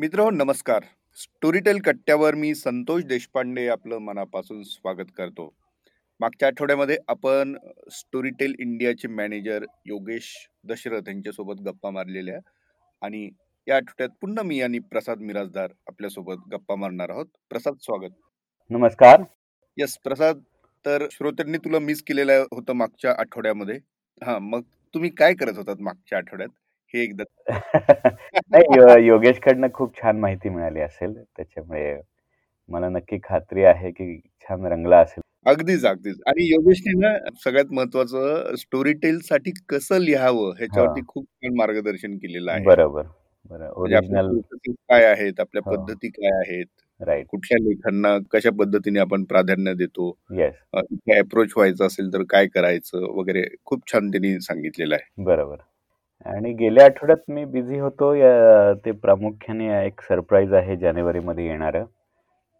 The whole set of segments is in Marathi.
मित्र नमस्कार. स्टोरीटेल कट्ट्यावर मी संतोष देशपांडे आपलं मनापासून स्वागत करतो. मागच्या आठवड्यामध्ये आपण स्टोरीटेल इंडियाचे मॅनेजर योगेश दशरथ यांच्यासोबत गप्पा मारलेल्या आणि या आठवड्यात पुन्हा मी आणि प्रसाद मिराजदार आपल्यासोबत गप्पा मारणार आहोत. प्रसाद स्वागत. नमस्कार. यस प्रसाद तर श्रोत्यांनी तुला मिस केलेलं होतं मागच्या आठवड्यामध्ये. हा मग तुम्ही काय करत होतात मागच्या आठवड्यात? हे एकदा. नाही यो- योगेशकडनं खूप छान माहिती मिळाली असेल. त्याच्यामुळे मला नक्की खात्री आहे की छान रंगला असेल. अगदीच अगदीच. आणि योगेशने ना सगळ्यात महत्वाचं स्टोरी टेल साठी कसं लिहावं ह्याच्यावरती खूप छान मार्गदर्शन केलेलं आहे. बरोबर बरं म्हणजे काय आहेत आपल्या. पद्धती काय आहेत राईट कुठल्या लेखांना कशा पद्धतीने आपण प्राधान्य देतो येस अप्रोच व्हायचं असेल तर काय करायचं वगैरे खूप छान त्यांनी सांगितलेलं आहे. बरोबर. आणि गेल्या आठवड्यात मी बिझी होतो. या ते प्रामुख्याने एक सरप्राईज आहे जानेवारीमध्ये येणारं.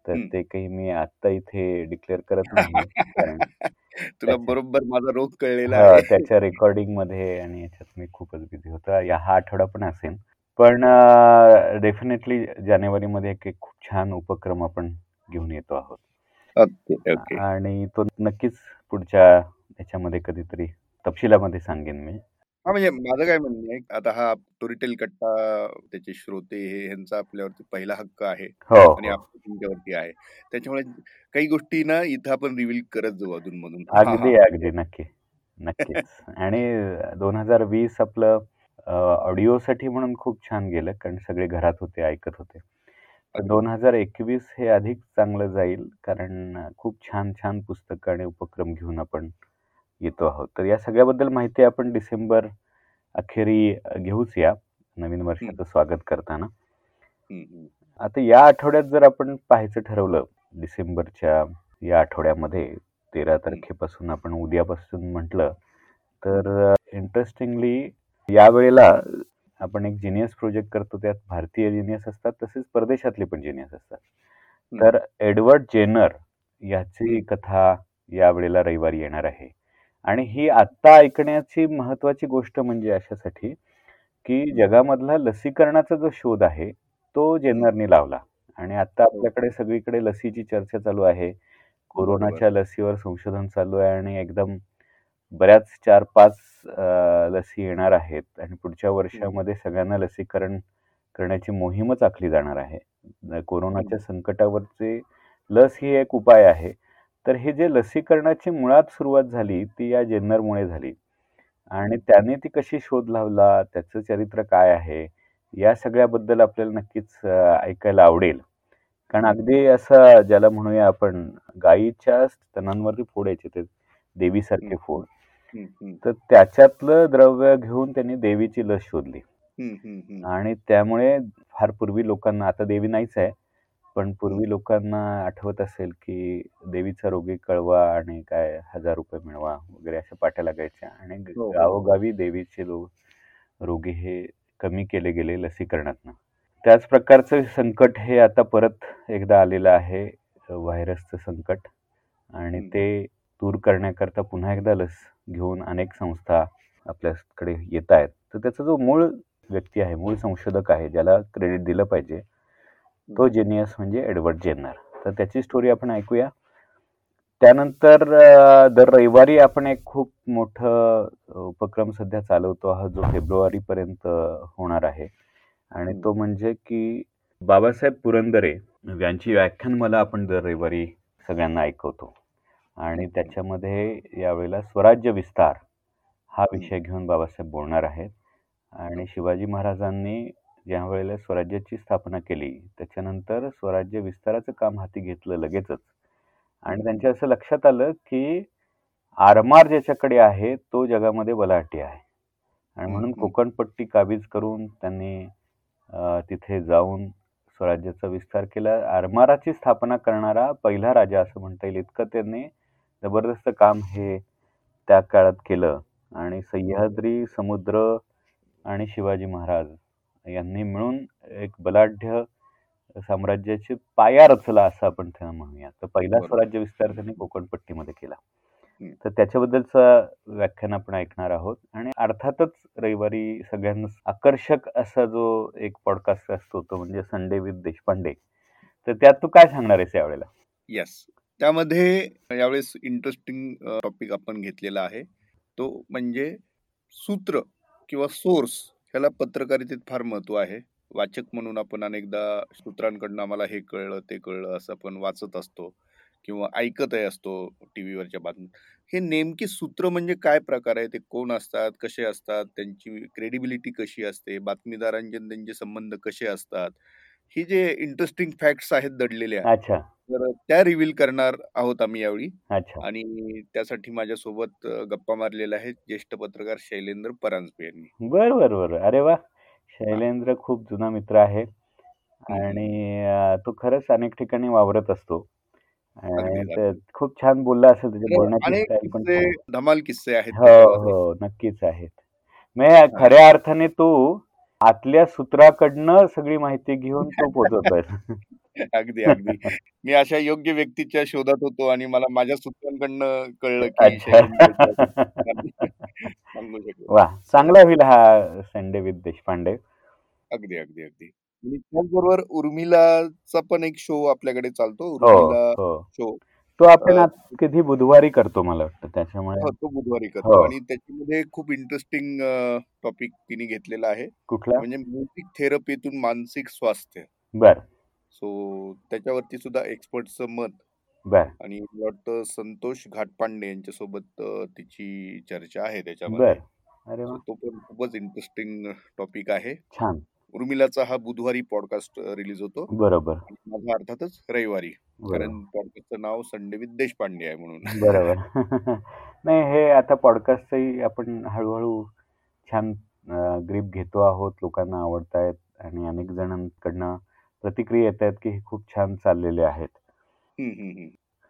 तर. ते काही मी आता इथे डिक्लेअर करत नाही कारण तुला बरोबर माझा रोग कळलेला हा, आहे. त्याच्या रेकॉर्डिंगमध्ये आणि याच्यात मी खूपच बिझी होतो. या हा आठवडा पण असेल. पण डेफिनेटली जानेवारीमध्ये एक एक खूप छान उपक्रम आपण घेऊन येतो आहोत. Okay okay. आणि तो नक्कीच पुढच्या याच्यामध्ये कधीतरी तपशिलामध्ये सांगेन मी. हा म्हणजे माझं काय म्हणणं आहे आता हा स्टोरीटेल कट्टा त्याचे श्रोते हे ह्यांचा आपल्यावरती पहिला हक्क आहे हो आणि हो. आपला तुमच्यावरती आहे. त्याच्यामुळे काही गोष्टी ना इथं आपण रिव्हील करत जाऊ अधून मधून. अगदी अगदी. नक्की. नक्कीच. आणि दोन हजार वीस आपलं ऑडिओसाठी म्हणून खूप छान गेलं कारण सगळे घरात होते ऐकत होते. तर दोन हजार एकवीस हे अधिक चांगलं जाईल कारण खूप छान छान पुस्तकं आणि उपक्रम घेऊन आपण येतो आहोत. तर या सगळ्याबद्दल माहिती आपण डिसेंबर अखेरी घेऊच या. नवीन वर्षाचं स्वागत करताना. आता या आठवड्यात जर आपण पाहायचं ठरवलं डिसेंबरच्या या आठवड्यामध्ये तेरा तारखेपासून आपण उद्यापासून म्हटलं तर इंटरेस्टिंगली यावेळेला आपण एक जिनियस प्रोजेक्ट करतो. त्यात भारतीय जिनियस असतात तसेच परदेशातले पण जिनियस असतात. तर एडवर्ड जेनर याची कथा यावेळेला रविवारी येणार आहे. आणि ही आत्ता ऐकण्याची महत्वाची गोष्ट म्हणजे अशासाठी की जगामधला लसीकरणाचा जो शोध आहे तो जेनरने लावला. आणि आता आपल्याकडे सगळीकडे लसीची चर्चा चालू आहे. कोरोनाच्या लसीवर संशोधन चालू आहे आणि एकदम बऱ्याच चार पाच अ, लसी येणार आहेत आणि पुढच्या वर्षामध्ये सगळ्यांना लसीकरण करण्याची मोहीमच आखली जाणार आहे. कोरोनाच्या संकटावरचे लस ही एक उपाय आहे. तर हे जे लसीकरणाची मुळात सुरुवात झाली ती या जेन्नरमुळे झाली. आणि त्याने ती कशी शोध लावला त्याचं चरित्र काय आहे या सगळ्याबद्दल आपल्याला नक्कीच ऐकायला आवडेल. कारण अगदी असं ज्याला म्हणूया आपण गायीच्या स्तनांवरती फोडायचे ते देवीसारखे फोड. तर त्याच्यातलं द्रव्य घेऊन त्यांनी देवीची लस शोधली. आणि त्यामुळे फार पूर्वी लोकांना आता देवी नाहीच आहे पण पूर्वी लोकांना आठवत असेल की देवीचा रोगी कळवा आणि काय हजार रुपये मिळवा वगैरे अशा पाट्या लागायच्या आणि हो, हो. गावोगावी देवीचे लो रोगी हे कमी केले गेले लसीकरणातनं त्याच प्रकारचं संकट हे आता परत एकदा आलेलं आहे व्हायरसचं संकट आणि. ते दूर करण्याकरता पुन्हा एकदा लस घेऊन अनेक संस्था आपल्याकडे येत आहेत तर त्याचा जो मूळ व्यक्ती आहे मूळ संशोधक आहे ज्याला क्रेडिट दिलं पाहिजे तो जेनियस म्हणजे एडवर्ड जेनर तर त्याची स्टोरी आपण ऐकूया. त्यानंतर दर रविवारी आपण एक खूप मोठं उपक्रम सध्या चालवतो आहोत जो फेब्रुवारीपर्यंत होणार आहे. आणि तो म्हणजे की बाबासाहेब पुरंदरे यांची व्याख्यानमाला आपण दर रविवारी सगळ्यांना ऐकवतो. आणि त्याच्यामध्ये यावेळेला स्वराज्य विस्तार हा विषय घेऊन बाबासाहेब बोलणार आहेत. आणि शिवाजी महाराजांनी ज्या वेळेला स्वराज्याची स्थापना केली त्याच्यानंतर स्वराज्य विस्ताराचं काम हाती घेतलं लगेचच. आणि त्यांच्या असं लक्षात आलं की आरमार ज्याच्याकडे आहे तो जगामध्ये बलाढ्य आहे. आणि म्हणून. कोकणपट्टी काबीज करून त्यांनी तिथे जाऊन स्वराज्याचा विस्तार केला. आरमाराची स्थापना करणारा पहिला राजा असं म्हणता येईल इतकं त्यांनी जबरदस्त काम हे त्या काळात केलं. आणि सह्याद्री समुद्र आणि शिवाजी महाराज यांनी मिळून एक बलाढ्य साम्राज्याचे पाया रचला असं आपण त्यांना म्हणूया तर पहिला. स्वराज्य विस्तार त्यांनी कोकणपट्टीमध्ये केला. तर त्याच्याबद्दलचं व्याख्यान आपण ऐकणार आहोत. आणि अर्थातच रविवारी सगळ्यांना आकर्षक असा जो एक पॉडकास्ट असतो तो म्हणजे संडे विथ देशपांडे. तर त्यात तू काय सांगणार आहेस यावेळेला? येस त्यामध्ये यावेळेस इंटरेस्टिंग टॉपिक आपण घेतलेला आहे. तो म्हणजे सूत्र किंवा सोर्स ह्याला पत्रकारितेत फार महत्त्व आहे. वाचक म्हणून आपण अनेकदा सूत्रांकडनं आम्हाला हे कळलं ते कळलं असं आपण वाचत असतो किंवा ऐकतही असतो टी व्हीवरच्या बातम्या. हे नेमकी सूत्र म्हणजे काय प्रकार आहे? ते कोण असतात? कसे असतात? त्यांची क्रेडिबिलिटी कशी असते? बातमीदारांचे त्यांचे संबंध कसे असतात? ही जे इंटरेस्टिंग फॅक्ट्स आहेत दडलेले अच्छा. तर त्या रिव्हील करणार आहोत आम्ही यावेळी. आणि त्यासाठी माझ्यासोबत गप्पा मारलेल्या आहेत ज्येष्ठ पत्रकार शैलेंद्र परांजपे यांनी. बर बर बर अरे वा! शैलेंद्र खूप जुना मित्र आहे. आणि तो खरंच अनेक ठिकाणी वावरत असतो. खूप छान बोलला असेल त्याची तर बोलण्याची. धमाल किस्से आहेत हो. हो नक्कीच आहेत. खऱ्या अर्थाने तू आतल्या सूत्राकडनं सगळी माहिती घेऊन तो पोहोचवतोय अगदी अगदी. मी अशा योग्य व्यक्तीच्या शोधात होतो आणि मला माझ्या सूत्रांकडनं कळलं की वा चांगला होईल हा संडे विथ देशपांडे. अगदी अगदी अगदी. त्याचबरोबर उर्मिलाचा पण एक शो आपल्याकडे चालतो. हो उर्मिला हो. शो तो आपण अ, कधी बुधवारी करतो मला वाटतं त्याच्यामुळे हो तो बुधवारी करतो. हो. आणि त्याच्यामध्ये खूप इंटरेस्टिंग टॉपिक तिने घेतलेला आहे. कुठला? म्हणजे म्युझिक थेरपीतून मानसिक स्वास्थ्य. बर. सो त्याच्यावरती सुद्धा एक्सपर्टचं मत. बर. आणि मला वाटतं संतोष घाटपांडे यांच्यासोबत अ, तिची चर्चा आहे बर. त्याच्यामध्ये अरे तो पण खूपच इंटरेस्टिंग टॉपिक आहे. छान. उर्मिलाचा हा बुधवारी पॉडकास्ट रिलीज होतो. बरोबर. माझा अर्थातच रविवारी. कारण पॉडकास्टचं नाव संडे विथ देशपांडे आहे म्हणून. बरोबर. नाही हे आता पॉडकास्टही आपण हळूहळू छान ग्रीप घेतो आहोत. लोकांना आवडत आहेत आणि अनेक जणांकडनं प्रतिक्रिया येत आहेत की हे खूप छान चाललेले आहेत.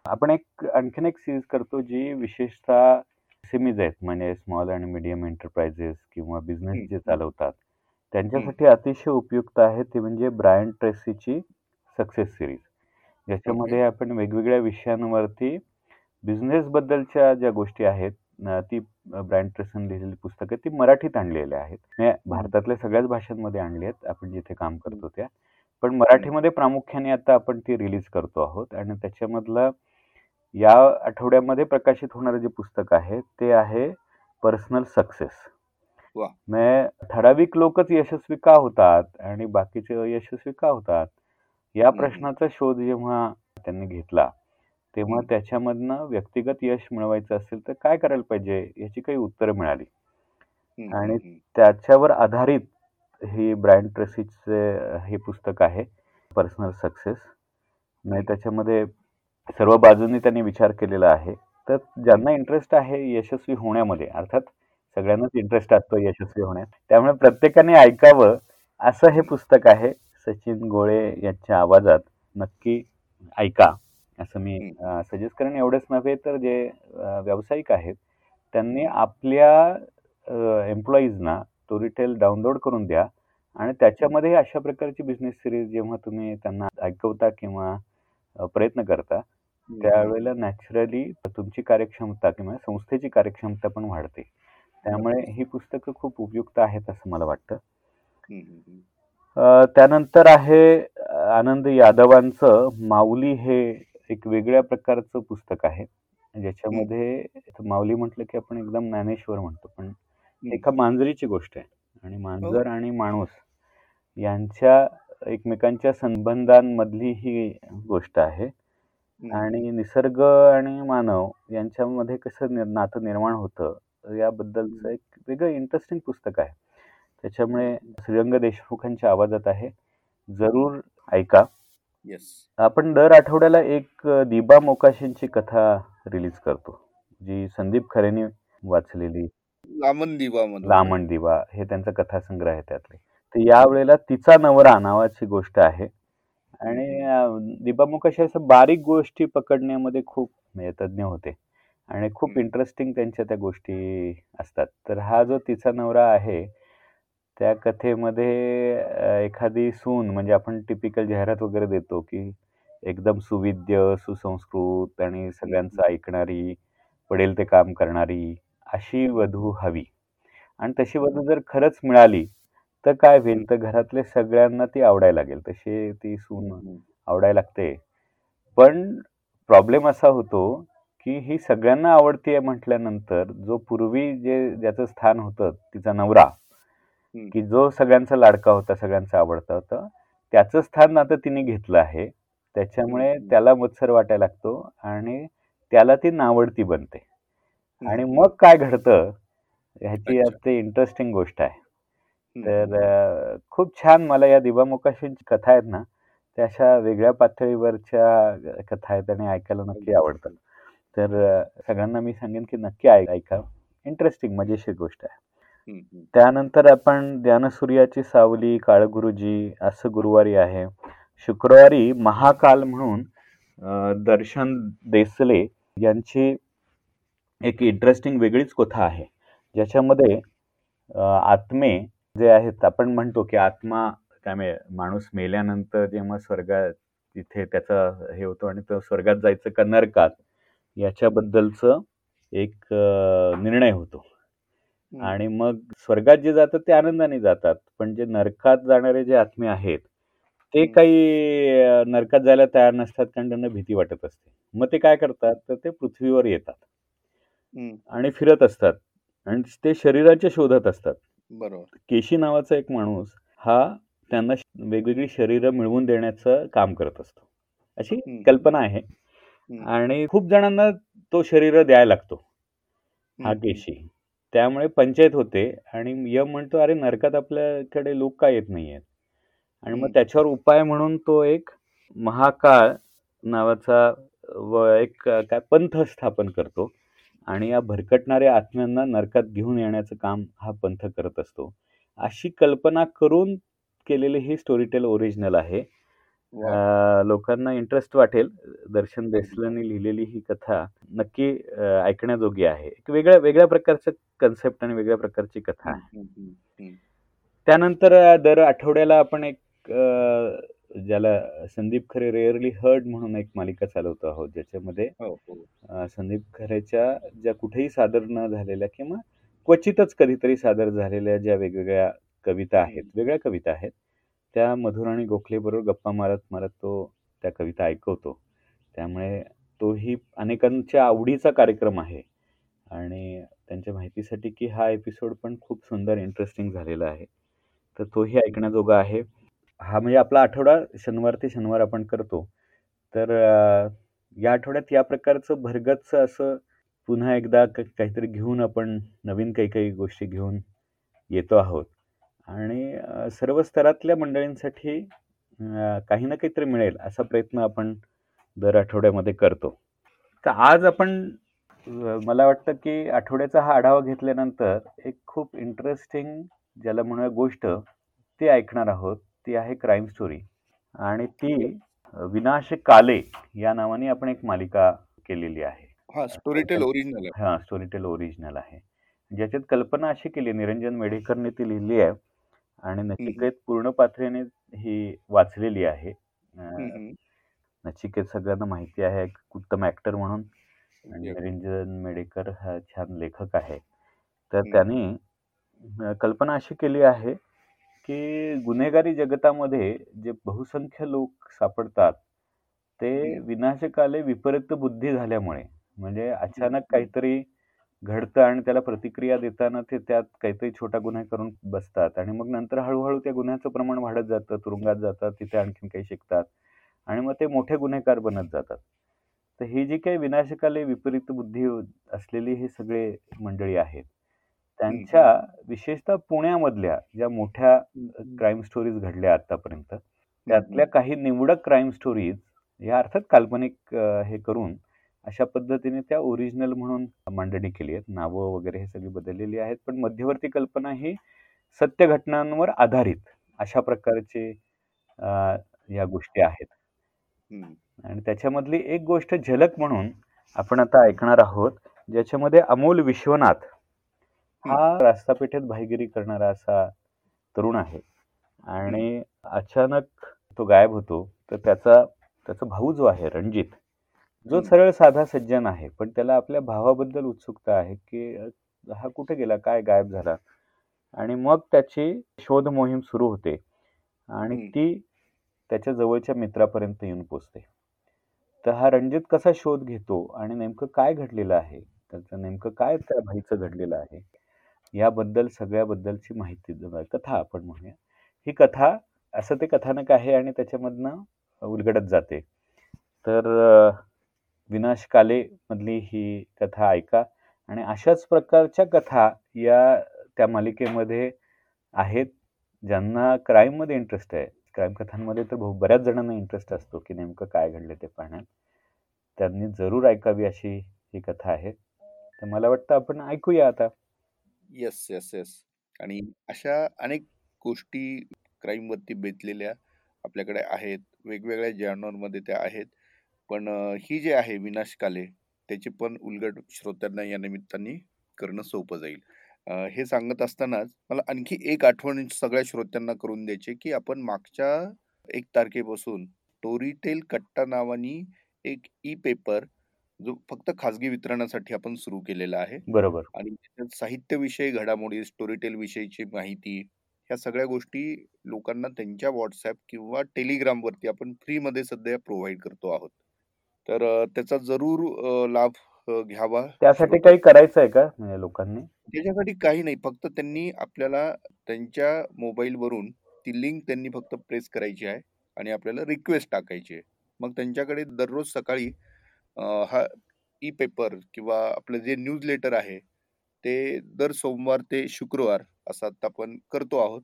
आपण एक आणखीन एक सिरीज करतो जी विशेषतः सिमीज आहेत. म्हणजे स्मॉल आणि मीडियम एंटरप्राइजेस किंवा बिझनेस जे हम्म, त्यांच्यासाठी अतिशय उपयुक्त आहे ते म्हणजे ब्रायन ट्रेसीची सक्सेस सिरीज. ज्याच्यामध्ये आपण वेगवेगळ्या विषयांवरती बिझनेस बद्दलच्या ज्या गोष्टी आहेत अं, ती ब्रँड ट्रेसन लिहिलेली पुस्तकं ती मराठीत आणलेली आहेत. म्हणजे भारतातल्या सगळ्याच भाषांमध्ये आणली आहेत आपण जिथे काम करतो त्या. पण मराठीमध्ये प्रामुख्याने आता आपण ती रिलीज करतो आहोत आणि त्याच्यामधलं या आठवड्यामध्ये प्रकाशित होणारं जे पुस्तक आहे ते आहे पर्सनल सक्सेस वा. म्हणजे ठराविक लोकच यशस्वी का होतात आणि बाकीचे अयशस्वी का होतात? या प्रश्नाचा शोध जेव्हा त्यांनी घेतला तेव्हा त्याच्यामधनं व्यक्तिगत यश मिळवायचं असेल तर काय करायला पाहिजे याची काही उत्तरं मिळाली. आणि. त्याच्यावर आधारित ही ब्रँड ट्रेसीचे हे पुस्तक आहे पर्सनल सक्सेस. हम्म, त्याच्यामध्ये सर्व बाजूंनी त्यांनी विचार केलेला आहे. तर ज्यांना इंटरेस्ट आहे यशस्वी होण्यामध्ये अर्थात सगळ्यांनाच इंटरेस्ट असतो यशस्वी होण्यात. त्यामुळे प्रत्येकाने ऐकावं असं हे पुस्तक आहे. सचिन गोळे यांच्या आवाजात नक्की ऐका असं मी सजेस्ट करेन. एवढंच नव्हे तर जे व्यावसायिक आहेत त्यांनी आपल्या एम्प्लॉईजना स्टोरीटेल डाउनलोड करून द्या आणि त्याच्यामध्ये अशा प्रकारची बिझनेस सिरीज जेव्हा तुम्ही त्यांना ऐकवता किंवा प्रयत्न करता त्यावेळेला नॅचरली तुमची कार्यक्षमता किंवा संस्थेची कार्यक्षमता पण वाढते. त्यामुळे ही पुस्तकं खूप उपयुक्त आहेत असं मला वाटतं. त्यानंतर आहे आनंद यादवांचं माऊली हे एक वेगळ्या प्रकारचं पुस्तक आहे. ज्याच्यामध्ये माऊली म्हटलं की आपण एकदम ज्ञानेश्वर म्हणतो पण एका. मांजरीची गोष्ट आहे. आणि हो. मांजर आणि माणूस यांच्या एकमेकांच्या संबंधांमधली ही गोष्ट आहे. आणि निसर्ग आणि मानव यांच्यामध्ये कसं नातं निर्माण होतं याबद्दलचं एक वेगळं इंटरेस्टिंग पुस्तक आहे. त्याच्यामुळे श्रीरंग देशमुखांच्या आवाजात आहे. जरूर ऐका. येस आपण दर आठवड्याला एक दिबा मोकाशींची कथा रिलीज करतो. जी संदीप खरेने वाचलेली. लामन दिवा लामण दिवा हे त्यांचा कथासंग्रह आहे त्यातले. तर यावेळेला तिचा नवरा नावाची गोष्ट आहे. आणि दिबा मोकाशी असं बारीक गोष्टी पकडण्यामध्ये खूप म्हणजे तज्ज्ञ होते. आणि खूप इंटरेस्टिंग त्यांच्या त्या गोष्टी असतात. तर हा जो तिचा नवरा आहे त्या कथेमध्ये अ, एखादी सून म्हणजे आपण टिपिकल जाहिरात वगैरे देतो की एकदम सुविद्य सुसंस्कृत आणि सगळ्यांचं ऐकणारी पडेल ते काम करणारी अशी वधू हवी. आणि तशी वधू जर खरंच मिळाली तर काय होईल? तर घरातले सगळ्यांना ती आवडायला लागेल. तशी ती सून आवडायला लागते. पण प्रॉब्लेम असा होतो की ही सगळ्यांना आवडतीये म्हटल्यानंतर जो पूर्वी जे ज्याचं स्थान होतं तिचा नवरा की जो सगळ्यांचा लाडका होता सगळ्यांचा आवडता होता त्याचं स्थान आता तिने घेतलं आहे. त्याच्यामुळे त्याला मत्सर वाटायला लागतो आणि त्याला ती नावडती बनते. आणि मग काय घडतं ह्याची ते इंटरेस्टिंग गोष्ट आहे. तर खूप छान मला या दिवामुकाशींची कथा आहेत ना त्या अशा वेगळ्या पातळीवरच्या कथा आहेत आणि ऐकायला नक्की आवडतात. तर सगळ्यांना मी सांगेन की नक्की ऐका इंटरेस्टिंग मजेशीर गोष्ट आहे. त्यानंतर आपण ज्ञानसूर्याची सावली काळगुरुजी असं गुरुवारी आहे. शुक्रवारी महाकाल म्हणून दर्शन देसले यांची एक इंटरेस्टिंग वेगळीच कथा आहे. ज्याच्यामध्ये आत्मे जे आहेत आपण म्हणतो की आत्मा काय माणूस मेल्यानंतर जेव्हा स्वर्गात तिथे त्याचा हे होतो आणि तो स्वर्गात जायचं का नरकात याच्याबद्दलच एक निर्णय होतो. आणि मग स्वर्गात जे जातात ते आनंदाने जातात. पण जे नरकात जाणारे जे आत्मे आहेत ते काही नरकात जायला तयार नसतात कारण त्यांना भीती वाटत असते. मग ते काय करतात? तर ते पृथ्वीवर येतात. आणि फिरत असतात. आणि ते शरीराच्या शोधात असतात. बरोबर. केशी नावाचा एक माणूस हा त्यांना वेगवेगळी शरीर मिळवून देण्याचं काम करत असतो. अशी कल्पना आहे. आणि खूप जणांना तो शरीर द्यायला लागतो हा केशी त्यामुळे पंचायत होते आणि यम म्हणतो अरे नरकात आपल्याकडे लोक का येत नाहीयेत? आणि मग त्याच्यावर उपाय म्हणून तो एक महाकाळ नावाचा व एक काय पंथ स्थापन करतो आणि या भरकटणाऱ्या आत्म्यांना नरकात घेऊन येण्याचं काम हा पंथ करत असतो. अशी कल्पना करून केलेले ही स्टोरीटेल ओरिजिनल आहे. लोकांना इंटरेस्ट वाटेल. दर्शन देसलांनी लिहिलेली ही कथा नक्की ऐकण्याजोगी आहे. एक वेगळ्या वेगळ्या प्रकारचं कन्सेप्ट आणि वेगळ्या प्रकारची कथा आहे. त्यानंतर दर आठवड्याला आपण एक ज्याला संदीप खरे रेअरली हर्ड म्हणून एक मालिका चालवतो आहोत ज्याच्यामध्ये हो, हो. संदीप खरेच्या ज्या कुठेही सादर न झालेल्या किंवा क्वचितच कधीतरी सादर झालेल्या ज्या वेगवेगळ्या कविता आहेत वेगळ्या कविता आहेत त्या मधुराणी गोखलेबरोबर गप्पा मारत मारत तो त्या कविता ऐकवतो. त्यामुळे तोही अनेकांच्या आवडीचा कार्यक्रम आहे. आणि त्यांच्या माहितीसाठी की हा एपिसोड पण खूप सुंदर इंटरेस्टिंग झालेला आहे. तर तोही ऐकण्याजोगा आहे. हा म्हणजे आपला आठवडा शनिवार ते शनिवार आपण करतो. तर या आठवड्यात या प्रकारचं भरगतच असं पुन्हा एकदा काहीतरी घेऊन आपण नवीन काही काही गोष्टी घेऊन येतो आहोत. आणि सर्व स्तरातल्या मंडळींसाठी काही ना काहीतरी मिळेल असा प्रयत्न आपण दर आठवड्यामध्ये करतो. तर आज आपण मला वाटतं की आठवड्याचा हा आढावा घेतल्यानंतर एक खूप इंटरेस्टिंग ज्याला म्हणूया गोष्ट ती ऐकणार आहोत. ती आहे क्राईम स्टोरी आणि ती विनाश काले या नावाने आपण एक मालिका केलेली आहे. हा स्टोरीटेल ओरिजिनल हा स्टोरीटेल ओरिजिनल आहे. ज्याच्यात कल्पना अशी केली निरंजन मेढेकरने ती लिहिली आहे. आणि नचिकेत पूर्ण पात्रेने ही वाचलेली आहे. नचिकेत सगळ्यांना माहिती आहे उत्तम ऍक्टर म्हणून आणि निरंजन मेडेकर हा छान लेखक आहे. तर त्यांनी कल्पना अशी केली आहे की गुन्हेगारी जगतामध्ये जे बहुसंख्य लोक सापडतात ते विनाशकाले विपरीत बुद्धी झाल्यामुळे म्हणजे अचानक काहीतरी घडतं आणि त्याला प्रतिक्रिया देताना ते त्यात काहीतरी छोटा गुन्हा करून बसतात. आणि मग नंतर हळूहळू त्या गुन्ह्याचं प्रमाण वाढत जातं तुरुंगात जातात तिथे आणखीन काही शिकतात. आणि मग ते मोठे गुन्हेगार बनत जातात. तर ही जी काही विनाशकाले विपरीत बुद्धी असलेली हे सगळे मंडळी आहेत. त्यांच्या विशेषतः पुण्यामधल्या ज्या मोठ्या क्राईम स्टोरीज घडल्या आतापर्यंत त्यातल्या काही निवडक क्राईम स्टोरीज या अर्थात काल्पनिक हे करून अशा पद्धतीने त्या ओरिजिनल म्हणून मांडणी केली आहेत. नावं वगैरे हे सगळी बदललेली आहेत. पण मध्यवर्ती कल्पना ही सत्य घटनांवर आधारित अशा प्रकारचे या गोष्टी आहेत. आणि त्याच्यामधली एक गोष्ट झलक म्हणून आपण आता ऐकणार आहोत ज्याच्यामध्ये अमोल विश्वनाथ हा रास्तापेठेत भाईगिरी करणारा असा तरुण आहे. आणि अचानक तो गायब होतो. तर त्याचा त्याचा भाऊ जो आहे रणजित जो. सरळ साधा सज्जन आहे. पण त्याला आपल्या भावाबद्दल उत्सुकता आहे, की अ, हा कुठे गेला? काय गायब झाला? आणि मग त्याची शोध मोहीम सुरू होते आणि हं. ती त्याच्या जवळच्या मित्रापर्यंत येऊन पोहोचते. तर हा रणजित कसा शोध घेतो आणि नेमकं काय घडलेलं आहे? त्याचं नेमकं काय त्या भाईचं घडलेलं आहे? याबद्दल सगळ्याबद्दलची माहिती कथा आपण म्हणूया. ही कथा असं ते कथानक आहे आणि त्याच्यामधनं उलगडत जाते. तर अ, विनाश काले मधली ही कथा ऐका आणि अशाच प्रकारच्या कथा या त्या मालिकेमध्ये आहेत. ज्यांना क्राईममध्ये इंटरेस्ट आहे. क्राईम कथांमध्ये तर बहु बऱ्याच जणांना इंटरेस्ट असतो, की नेमकं काय घडलं ते पाहण्यात. त्यांनी जरूर ऐकावी अशी ही कथा आहे. तर मला वाटतं आपण ऐकूया आता. Yes, yes, yes. आणि अशा अनेक गोष्टी क्राईमवरती बेतलेल्या आपल्याकडे आहेत. वेगवेगळ्या जॉनरमध्ये त्या आहेत. पण ही जी आहे विनाश काले त्याची पण उलगड श्रोत्यांना या निमित्ताने करणं सोपं जाईल. हे सांगत असतानाच मला आणखी एक आठवण सगळ्या श्रोत्यांना करून द्यायची, की आपण मागच्या 1 तारखेपासून स्टोरीटेल कट्टा नावानी एक ई-पेपर जो फक्त खाजगी वितरणासाठी आपण सुरू केलेला आहे. बरोबर. आणि त्याच्यात साहित्यविषयी घडामोडी, स्टोरीटेल विषयीची माहिती, ह्या सगळ्या गोष्टी लोकांना त्यांच्या WhatsApp किंवा Telegramवरती आपण फ्रीमध्ये सध्या प्रोव्हाईड करतो आहोत. तर त्याचा जरूर लाभ घ्यावा. त्यासाठी काही करायचं आहे का म्हणजे लोकांनी? त्याच्यासाठी काही नाही. फक्त त्यांनी आपल्याला त्यांच्या मोबाईलवरून ती लिंक त्यांनी फक्त प्रेस करायची आहे आणि आपल्याला रिक्वेस्ट टाकायची आहे. मग त्यांच्याकडे दररोज सकाळी हा ई-पेपर किंवा आपलं जे न्यूजलेटर आहे, ते दर सोमवार ते शुक्रवार असं आपण करतो आहोत.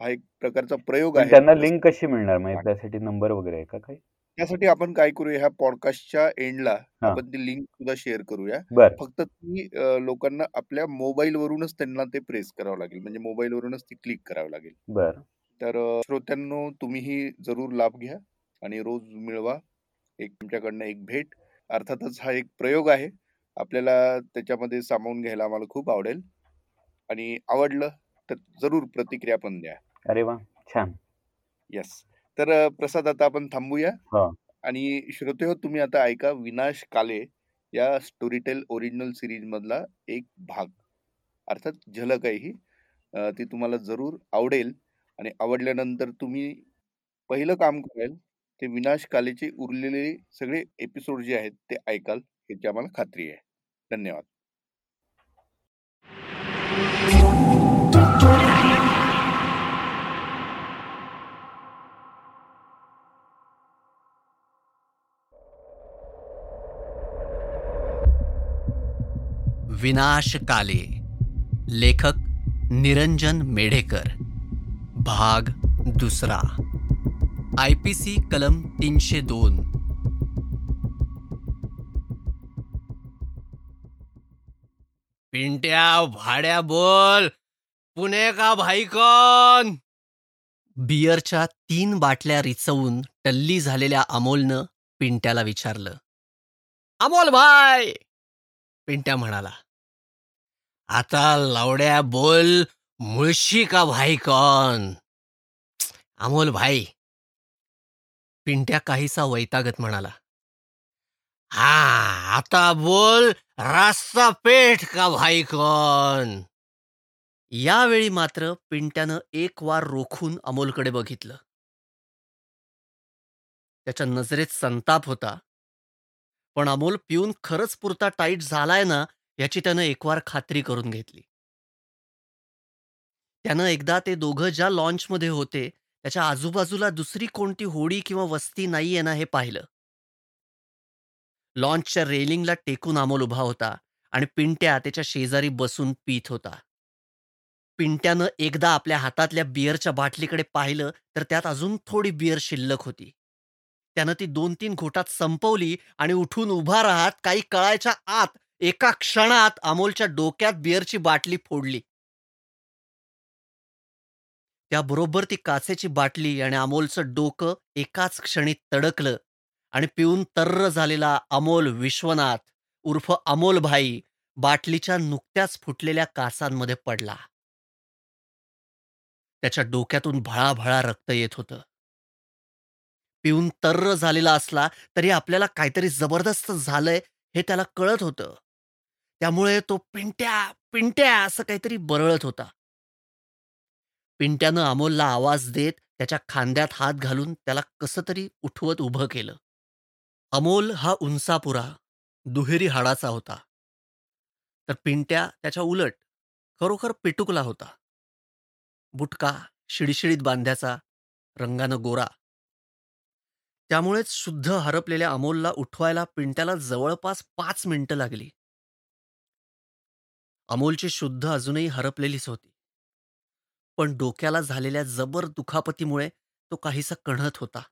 हा एक प्रकारचा प्रयोग आहे. त्यांना लिंक कशी मिळणार? त्यासाठी नंबर वगैरे आहे का काही? त्यासाठी आपण काय करूया, ह्या पॉडकास्टच्या एंडला हां. आपण ती लिंक सुद्धा शेअर करूया. बरं. फक्त ती अ, लोकांना आपल्या मोबाईलवरूनच त्यांना ते प्रेस करावं लागेल. म्हणजे मोबाईलवरूनच ती क्लिक करावी लागेल. बरं. तर अ, श्रोत्यांनो तुम्हीही जरूर लाभ घ्या आणि रोज मिळवा एक तुमच्याकडनं एक भेट. अर्थातच हा एक प्रयोग आहे. आपल्याला त्याच्यामध्ये सामावून घ्यायला आम्हाला खूप आवडेल. आणि आवडलं तर जरूर प्रतिक्रिया पण द्या. अरे वाह! छान. येस. तर प्रसाद आता आपण थांबूया. हां. आणि श्रोतेहो तुम्ही आता ऐका विनाश काले या स्टोरीटेल ओरिजिनल सीरीजमधला एक भाग. अर्थात झलक आहे ही. ती तुम्हाला जरूर आवडेल आणि आवडल्यानंतर तुम्ही पहिलं काम कराल, ते विनाश कालेचे उरलेले सगळे एपिसोड जे आहेत ते ऐकाल, याची आम्हाला खात्री आहे. धन्यवाद. विनाश काले लेखक निरंजन मेढेकर. भाग दुसरा. आय पी सी कलम तीनशे दोन. पिंट्या भाड्या बोल. पुणे का भाई कोण बियरच्या तीन बाटल्या रिचवून टल्ली झालेल्या अमोलनं पिंट्याला विचारलं अमोल भाई! पिंट्या म्हणाला आता लावड्या बोल मुळशी का भाई कॉन? अमोल भाई पिंट्या काहीसा वैतागत म्हणाला. हा आता बोल रास्ता पेठ का भाई कॉन? यावेळी मात्र पिंट्यानं एक वार रोखून अमोलकडे बघितलं. त्याच्या नजरेत संताप होता. पण अमोल पिऊन खरंच पुरता टाईट झालाय ना याची त्यानं एकवार खात्री करून घेतली. त्यानं एकदा ते दोघं ज्या लॉन्चमध्ये होते त्याच्या आजूबाजूला दुसरी कोणती होडी किंवा वस्ती नाहीये ना हे पाहिलं. लॉन्चच्या रेलिंगला टेकून अमोल उभा होता आणि पिंट्या त्याच्या शेजारी बसून पीत होता. पिंट्यानं एकदा आपल्या हातातल्या बिअरच्या बाटलीकडे पाहिलं तर त्यात अजून थोडी बिअर शिल्लक होती. त्यानं ती दोन तीन घोटात संपवली आणि उठून उभा राहत काही कळायच्या आत एका क्षणात अमोलच्या डोक्यात बिअरची बाटली फोडली. त्याबरोबर ती काचेची बाटली आणि अमोलचं डोकं एकाच क्षणी तडकलं आणि पिऊन तर्र झालेला अमोल विश्वनाथ उर्फ अमोल भाई बाटलीच्या नुकत्याच फुटलेल्या कासांमध्ये पडला. त्याच्या डोक्यातून भळाभळा रक्त येत होतं. पिऊन तर्र झालेला असला तरी आपल्याला काहीतरी जबरदस्त झालंय हे त्याला कळत होतं. त्यामुळे तो पिंट्या पिंट्या असं काहीतरी बरळत होता. पिंट्यानं अमोलला आवाज देत त्याच्या खांद्यात हात घालून त्याला कसं तरी उठवत उभं केलं. अमोल हा उंचापुरा दुहेरी हाडाचा होता. तर पिंट्या त्याच्या उलट खरोखर पिटुकला होता. बुटका शिडशिडीत बांध्याचा रंगानं गोरा. त्यामुळेच शुद्ध हरपलेल्या अमोलला उठवायला पिंट्याला जवळपास पाच मिनिटं लागली. अमोलची शुद्ध अजूनही हरपलेलीच होती. पण डोक्याला झालेल्या जबर दुखापतीमुळे तो काहीसा कणत होता.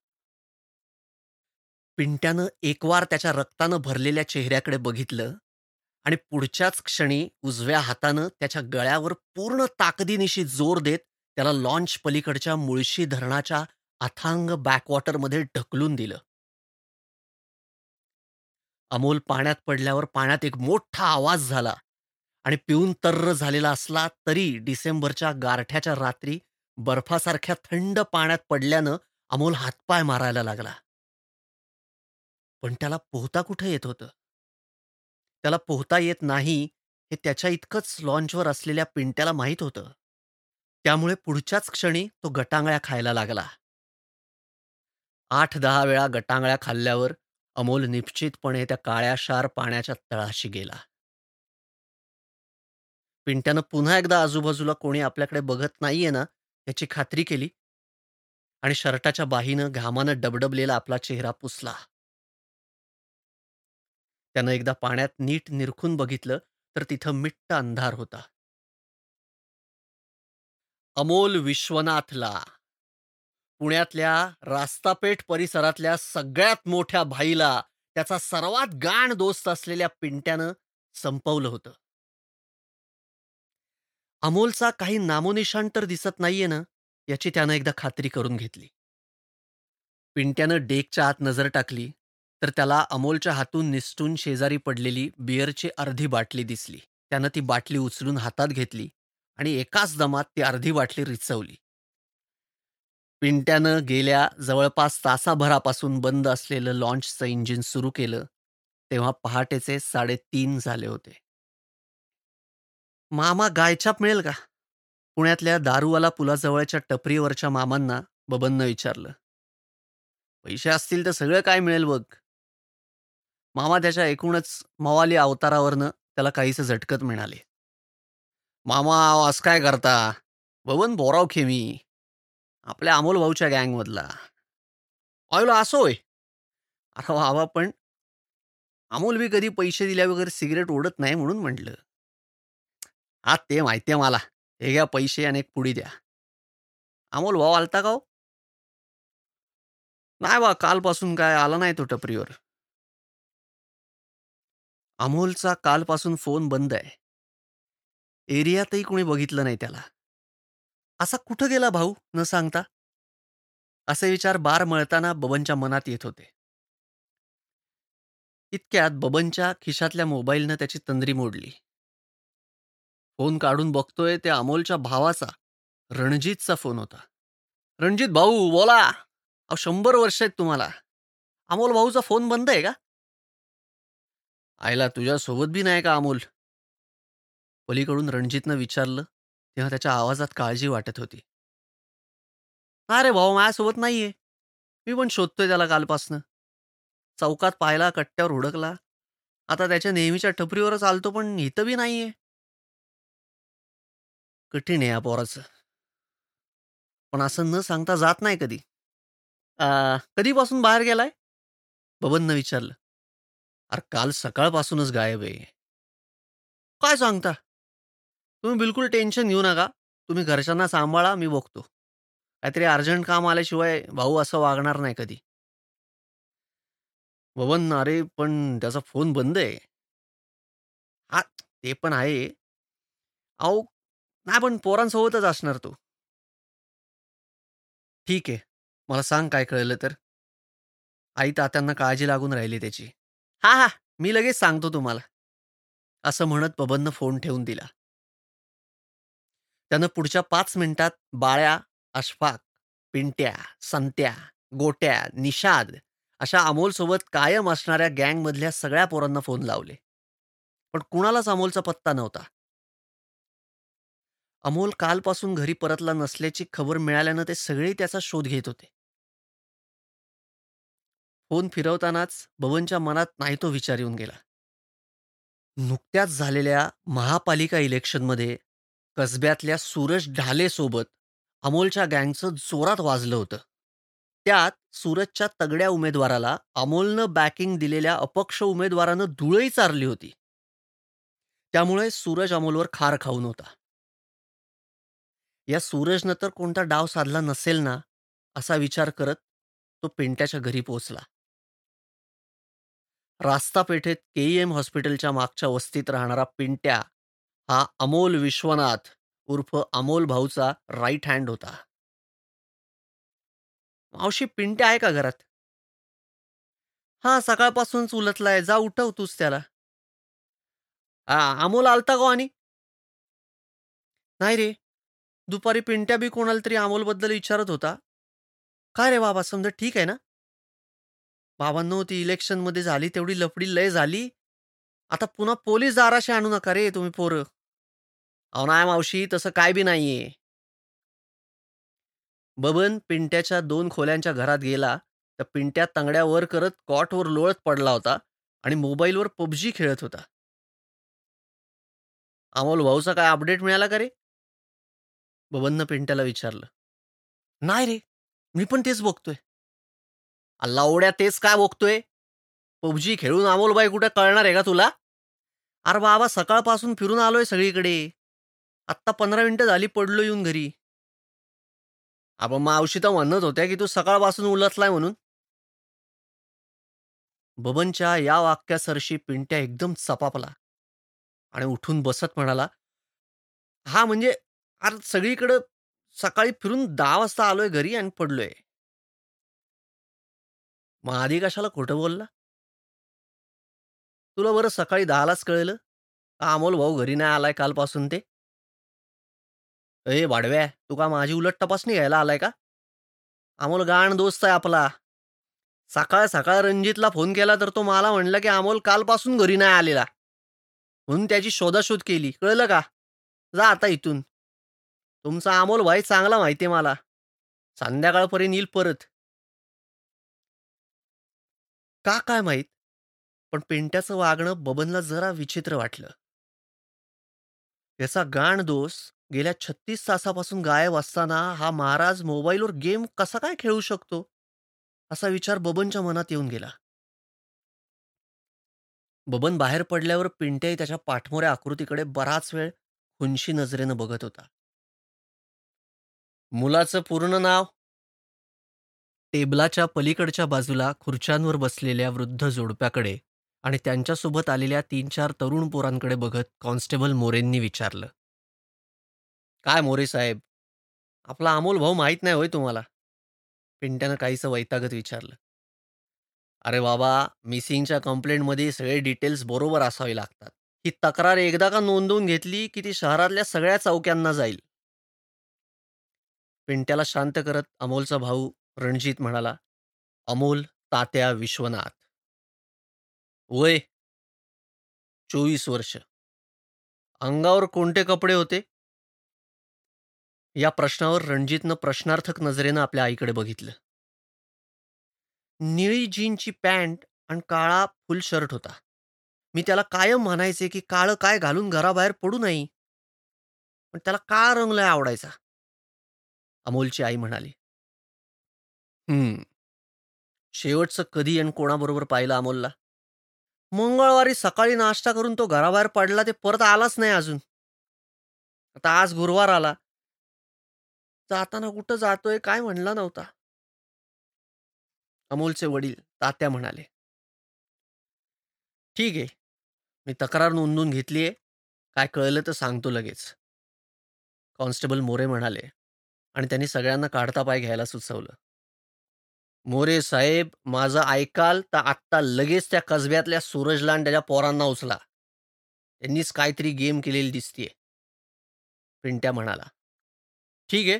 पिंट्यानं एकवार त्याच्या रक्तानं भरलेल्या चेहऱ्याकडे बघितलं आणि पुढच्याच क्षणी उजव्या हातानं त्याच्या गळ्यावर पूर्ण ताकदीनिशी जोर देत त्याला लॉन्च पलीकडच्या मुळशी धरणाच्या अथांग बॅकवॉटरमध्ये ढकलून दिलं. अमोल पाण्यात पडल्यावर पाण्यात एक मोठा आवाज झाला. आणि पिऊन तर्र झालेला असला तरी डिसेंबरच्या गारठ्याच्या रात्री बर्फासारख्या थंड पाण्यात पडल्यानं अमोल हातपाय मारायला लागला. पण त्याला पोहता कुठं येत होतं? त्याला पोहता येत नाही हे त्याच्या इतकंच लॉन्चवर असलेल्या पिंट्याला माहीत होतं. त्यामुळे पुढच्याच क्षणी तो गटांगळ्या खायला लागला. आठ दहा वेळा गटांगळ्या खाल्ल्यावर अमोल निश्चितपणे त्या काळ्याशार पाण्याच्या तळाशी गेला. पिंट्यानं पुन्हा एकदा आजूबाजूला कोणी आपल्याकडे बघत नाहीये ना याची खात्री केली आणि शर्टाच्या बाहीनं घामानं डबडबलेला आपला चेहरा पुसला. त्यानं एकदा पाण्यात नीट निरखून बघितलं तर तिथं मिट्ट अंधार होता. अमोल विश्वनाथला. पुण्यातल्या रास्तापेठ परिसरातल्या सगळ्यात मोठ्या भाईला त्याचा सर्वात गाण दोस्त असलेल्या पिंट्यानं संपवलं होतं. अमोलचा काही नामोनिशाण तर दिसत नाहीये ना याची त्यानं एकदा खात्री करून घेतली. पिंट्यानं डेकच्या आत नजर टाकली तर त्याला अमोलच्या हातून निसटून शेजारी पडलेली बिअरची अर्धी बाटली दिसली. त्यानं ती बाटली उचलून हातात घेतली आणि एकाच दमात ती अर्धी बाटली रिचवली. पिंट्यानं गेल्या जवळपास तासाभरापासून बंद असलेलं लॉन्चचं इंजिन सुरू केलं तेव्हा पहाटेचे साडेतीन झाले होते. मामा गायछाप मिळेल का? पुण्यातल्या दारूवाला पुलाजवळच्या टपरीवरच्या मामांना बबननं विचारलं. पैसे असतील तर सगळं काय मिळेल बघ. मामा त्याच्या एकूणच मवाली अवतारावरनं त्याला काहीसं झटकत मिळाले मामा असं काय करता? बबन बोराव खेमी. आपल्या अमोल भाऊच्या गँगमधला. ऑयलो असो होय. अरे बाबा पण अमोल बी कधी पैसे दिल्या वगैरे सिगरेट ओढत नाही म्हणून म्हटलं. हा ते माहिती आहे मला. हे घ्या पैसे आणि एक पुडी द्या. अमोल भाऊ आलता का हो? नाही बा कालपासून काय आला नाही तो टपरीवर. अमोलचा कालपासून फोन बंद आहे. एरियातही कोणी बघितलं नाही त्याला. असा कुठं गेला भाऊ न सांगता? असे विचार बार मळताना बबनच्या मनात येत होते. इतक्यात बबनच्या खिशातल्या मोबाईलनं त्याची तंद्री मोडली. फोन काढून बघतोय त्या अमोलच्या भावाचा. रणजितचा फोन होता. रणजित भाऊ बोला. अहो शंभर वर्ष आहेत तुम्हाला. अमोल भाऊचा फोन बंद आहे का? आईला तुझ्यासोबत बी नाही का अमोल? पलीकडून रणजितनं विचारलं तेव्हा त्याच्या आवाजात काळजी वाटत होती. अरे भाऊ माझ्यासोबत नाहीये. मी पण शोधतोय त्याला कालपासनं. चौकात पाहिला कट्ट्यावर हुडकला. आता त्याच्या नेहमीच्या टपरीवरच आलतो पण इथं बी नाहीये. कठीण आहे या पोराचं. पण असं न सांगता जात नाही कधी. कधीपासून बाहेर गेलाय? बबननं विचारलं. अरे काल सकाळपासूनच गायब आहे. काय सांगता? तुम्ही बिलकुल टेन्शन घेऊ नका. तुम्ही घरच्यांना सांभाळा मी बघतो. काहीतरी अर्जंट काम आल्याशिवाय भाऊ असं वागणार नाही कधी. बबन अरे पण त्याचा फोन बंद आहे. हा ते पण आहे. अहो नाही पण पोरांसोबतच असणार तू. ठीक आहे. मला सांग काय कळलं तर. आई तात्यांना काळजी लागून राहिली त्याची. हा हा. मी लगेच सांगतो तुम्हाला. असं म्हणत बबननं फोन ठेवून दिला. त्यानं पुढच्या पाच मिनिटात बाळ्या अशफाक पिंट्या संत्या गोट्या, निषाद अशा अमोलसोबत कायम असणाऱ्या गँगमधल्या सगळ्या पोरांना फोन लावले. पण कुणालाच अमोलचा पत्ता नव्हता. अमोल कालपासून घरी परतला नसल्याची खबर मिळाल्यानं ते सगळे त्याचा शोध घेत होते. फोन फिरवतानाच बबनच्या मनात नाही तो विचार येऊन गेला. नुकत्याच झालेल्या महापालिका इलेक्शनमध्ये कसब्यातल्या सूरज ढालेसोबत अमोलच्या गँगचं जोरात वाजलं होतं. त्यात सूरजच्या तगड्या उमेदवाराला अमोलनं बॅकिंग दिलेल्या अपक्ष उमेदवारानं धुळही चारली होती. त्यामुळे सूरज अमोलवर खार खाऊन होता. या सूरजनं तर कोणता डाव साधला नसेल ना, असा विचार करत तो पिंट्याच्या घरी पोहोचला. रास्ता पेठेत केईएम हॉस्पिटलच्या मागच्या वस्तीत राहणारा पिंट्या हा अमोल विश्वनाथ उर्फ अमोल भाऊचा राईट हँड होता. मावशी पिंट्या आहे का घरात? हा सकाळपासूनच उलटलाय जा उठव तूच त्याला. आ, अमोल आलता का हो आणि? नाही रे दुपारी पिंट्या बी कोणाला तरी अमोलबद्दल विचारत होता. काय रे बाबा समजा ठीक आहे ना? बाबांनो ती इलेक्शनमध्ये झाली तेवढी लफडी लय झाली. आता पुन्हा पोलीस दाराशी आणू नका रे तुम्ही पोरं. अहो नाय मावशी तसं काय बी नाहीये. बबन पिंट्याच्या दोन खोल्यांच्या घरात गेला तर पिंट्या तंगड्या वर करत कॉटवर लोळत पडला होता आणि मोबाईलवर पबजी खेळत होता. अमोल भाऊचा काय अपडेट मिळाला का रे? बबननं पिंट्याला विचारलं. नाही रे मी पण तेच बघतोय. अल्ला ओढ्या तेच काय बघतोय? पबजी खेळून अमोलबाई कुठे कळणार आहे का तुला? अरे बाबा सकाळपासून फिरून आलोय सगळीकडे. आत्ता पंधरा मिनटं झाली पडलो येऊन घरी. अबा मावशी तर म्हणत होत्या की तू सकाळपासून उलटलाय म्हणून. बबनच्या या वाक्यासरशी पिंट्या एकदम चपापला आणि उठून बसत म्हणाला, हा म्हणजे अरे सगळीकडं सकाळी फिरून दहा वाजता आलोय घरी आणि पडलोय. मग आधी कशाला खोटं बोलला? तुला बरं सकाळी दहालाच कळलं का अमोल भाऊ घरी नाही आलाय कालपासून ते? ए भाडव्या तू का माझी उलट तपासणी घ्यायला आलाय का? अमोल गाण दोस्त आहे आपला. सकाळ सकाळ रणजितला फोन केला तर तो मला म्हणला की अमोल कालपासून घरी नाही आलेला. म्हणून त्याची शोधाशोध केली कळलं का? जा आता इथून. तुमचा अमोल भाई चांगला माहिती मला. संध्याकाळपर्यंत येईल परत. का काय माहीत पण पिंट्याचं वागणं बबनला जरा विचित्र वाटलं. याचा गाण दोष गेल्या छत्तीस तासापासून गायब असताना हा महाराज मोबाईलवर गेम कसा काय खेळू शकतो? असा विचार बबनच्या मनात येऊन गेला. बबन बाहेर पडल्यावर पिंट्याही त्याच्या पाठमोऱ्या आकृतीकडे बराच वेळ खुनशी नजरेनं बघत होता. मुलाचं पूर्ण नाव? टेबलाच्या पलीकडच्या बाजूला खुर्च्यांवर बसलेल्या वृद्ध जोडप्याकडे आणि त्यांच्यासोबत आलेल्या तीन चार तरुण पोरांकडे बघत कॉन्स्टेबल मोरेंनी विचारलं. काय मोरे साहेब? आपला अमोल भाऊ माहीत नाही होय तुम्हाला? पिंट्यानं काहीसं वैतागत विचारलं. अरे बाबा मिसिंगच्या कंप्लेंटमध्ये सगळे डिटेल्स बरोबर असावे लागतात. ही तक्रार एकदा का नोंदवून घेतली की ती शहरातल्या सगळ्या चौक्यांना जाईल. पिंट्याला शांत करत अमोलचा भाऊ रणजित म्हणाला, अमोल तात्या विश्वनाथ. वय? चोवीस वर्ष. अंगावर कोणते कपडे होते? या प्रश्नावर रणजितनं प्रश्नार्थक नजरेनं आपल्या आईकडे बघितलं. निळी जीनची पॅन्ट आणि काळा फुल शर्ट होता. मी त्याला कायम म्हणायचे की काळं काय घालून घराबाहेर पडू नाही. पण त्याला काळा रंग लय आवडायचा. अमोलची आई म्हणाली. हम्म. शेवटचं कधी आणि कोणाबरोबर पाहिलं अमोलला? मंगळवारी सकाळी नाश्ता करून तो घराबाहेर पडला ते परत आलाच नाही अजून. आता आज गुरुवार आला. जाताना कुठं जातोय काय म्हणला नव्हता. अमोलचे वडील तात्या म्हणाले. ठीक आहे. मी तक्रार नोंदवून घेतलीये. काय कळलं तर सांगतो लगेच. कॉन्स्टेबल मोरे म्हणाले आणि त्यांनी सगळ्यांना काढता पाय घ्यायला सुचवलं. मोरे साहेब माझं ऐकाल तर आत्ता लगेच त्या कसब्यातल्या सूरजला आणि त्याच्या पोरांना उचला. त्यांनीच काहीतरी गेम केलेली दिसतीये. पिंट्या म्हणाला. ठीक आहे.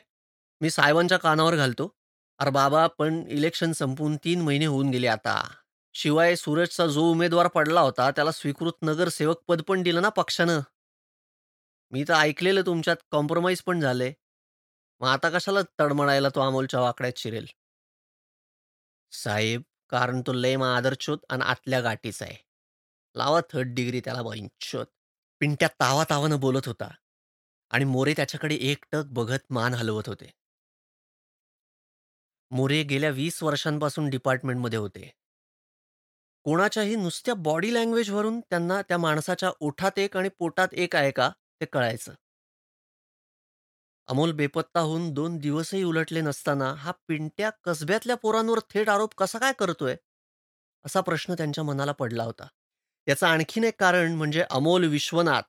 मी साहेबांच्या कानावर घालतो. अरे बाबा पण इलेक्शन संपून तीन महिने होऊन गेले आता शिवाय सूरजचा जो उमेदवार पडला होता त्याला स्वीकृत नगरसेवक पद पण दिलं ना पक्षानं मी तर ऐकलेलं तुमच्यात कॉम्प्रोमाइज पण झाले मग आता कशाला तडमडायला तो अमोलच्या वाकड्यात शिरेल? साहेब कारण तो लय मा आदरचोत आणि आतल्या गाठीचा आहे. लावा थर्ड डिग्री त्याला बंचोत पिंट्या तावा तावानं बोलत होता आणि मोरे त्याच्याकडे एकटक बघत मान हलवत होते. मोरे गेल्या वीस वर्षांपासून डिपार्टमेंटमध्ये होते. कोणाच्याही नुसत्या बॉडी लँग्वेजवरून त्यांना त्या माणसाच्या ओठात एक आणि पोटात एक आहे का ते कळायचं. अमोल बेपत्ता होऊन दोन दिवसही उलटले नसताना हा पिंट्या कसब्यातल्या पोरांवर थेट आरोप कसा काय करतोय? असा प्रश्न त्यांच्या मनाला पडला होता. याचं आणखीन एक कारण म्हणजे अमोल विश्वनाथ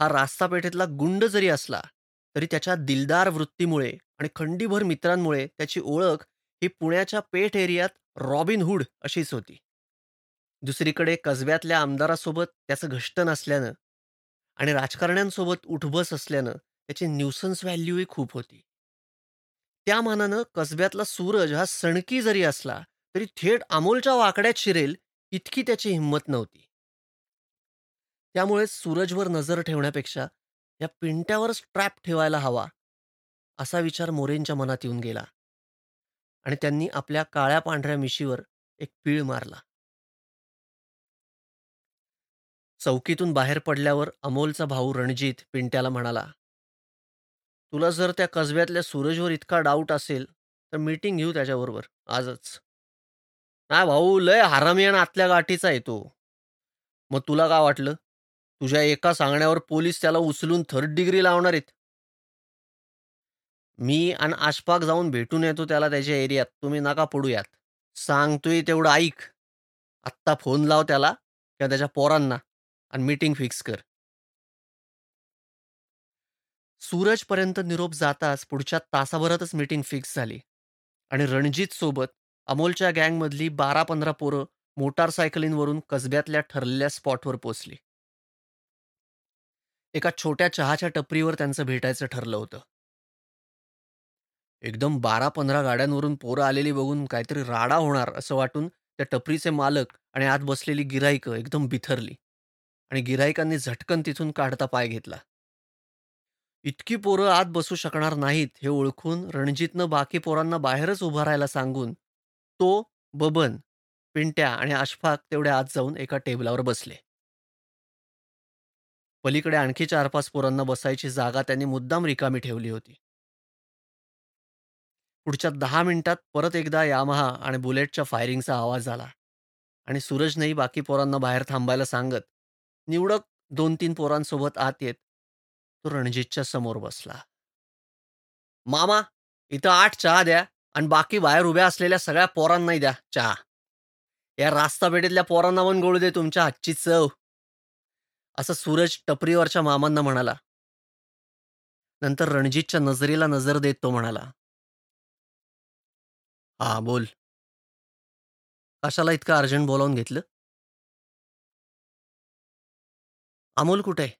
हा रास्तापेठेतला गुंड जरी असला तरी त्याच्या दिलदार वृत्तीमुळे आणि खंडीभर मित्रांमुळे त्याची ओळख ही पुण्याच्या पेठ एरियात रॉबिन हुड अशीच होती. दुसरीकडे कसब्यातल्या आमदारासोबत त्याचं घष्ट नसल्यानं आणि राजकारण्यांसोबत उठबस असल्यानं त्याची न्यूसन्स व्हॅल्यूही खूप होती. त्या मानानं कसब्यातला सूरज हा सणकी जरी असला तरी थेट अमोलच्या वाकड्यात शिरेल इतकी त्याची हिंमत नव्हती. त्यामुळे सूरजवर नजर ठेवण्यापेक्षा या पिंट्यावरच ट्रॅप ठेवायला हवा असा विचार मोरेंच्या मनात येऊन गेला. आणि त्यांनी आपल्या काळ्या पांढऱ्या मिशीवर एक पीळ मारला. चौकीतून बाहेर पडल्यावर अमोलचा भाऊ रणजित पिंट्याला म्हणाला तुला जर त्या कसब्यातल्या सूरजवर इतका डाऊट असेल तर मीटिंग घेऊ त्याच्याबरोबर आजच. नाही भाऊ लय हरामी आणि आतल्या गाठीचा आहे तो. मग तुला काय वाटलं? तुझ्या एका सांगण्यावर पोलीस त्याला उचलून थर्ड डिग्री लावणार आहेत. मी आणि आशपाक जाऊन भेटून येतो त्याला त्याच्या एरियात. तुम्ही नका पडूयात. सांगतोय तेवढं ऐक. आत्ता फोन लाव त्याला किंवा त्याच्या पोरांना आणि मीटिंग फिक्स कर. सूरजपर्यंत निरोप जाताच पुढच्या तासाभरातच मीटिंग फिक्स झाली. आणि रणजित सोबत अमोलच्या गँगमधली बारा पंधरा पोरं मोटारसायकलींवरून कसब्यातल्या ठरलेल्या स्पॉटवर पोचली. एका छोट्या चहाच्या टपरीवर त्यांचं भेटायचं ठरलं होतं. एकदम बारा पंधरा गाड्यांवरून पोरं आलेली बघून काहीतरी राडा होणार असं वाटून त्या टपरीचे मालक आणि आत बसलेली गिराईकं एकदम बिथरली. आणि गिराईकांनी झटकन तिथून काढता पाय घेतला. इतकी पोरं आत बसू शकणार नाहीत हे ओळखून रणजितनं बाकी पोरांना बाहेरच उभं राहायला सांगून तो बबन पिंट्या आणि अशफाक तेवढ्या आत जाऊन एका टेबलावर बसले. पलीकडे आणखी चार पाच पोरांना बसायची जागा त्यांनी मुद्दाम रिकामी ठेवली होती. पुढच्या दहा मिनिटात परत एकदा यामहा आणि बुलेटच्या फायरिंगचा आवाज आला आणि सूरजनेही बाकी पोरांना बाहेर थांबायला सांगत निवडक दोन तीन पोरांसोबत आत येत तो रणजितच्या समोर बसला. मामा इथं आठ चहा द्या आणि बाकी बाहेर उभ्या असलेल्या सगळ्या पोरांनाही द्या चहा. या रास्ता पेठेतल्या पोरांना पण गोळू दे तुमच्या हातची चव. असं सूरज टपरीवरच्या मामांना म्हणाला. नंतर रणजितच्या नजरेला नजर देत तो म्हणाला हा बोल. कशाला इतकं अर्जंट बोलावून घेतलं? अमोल कुठे आहे?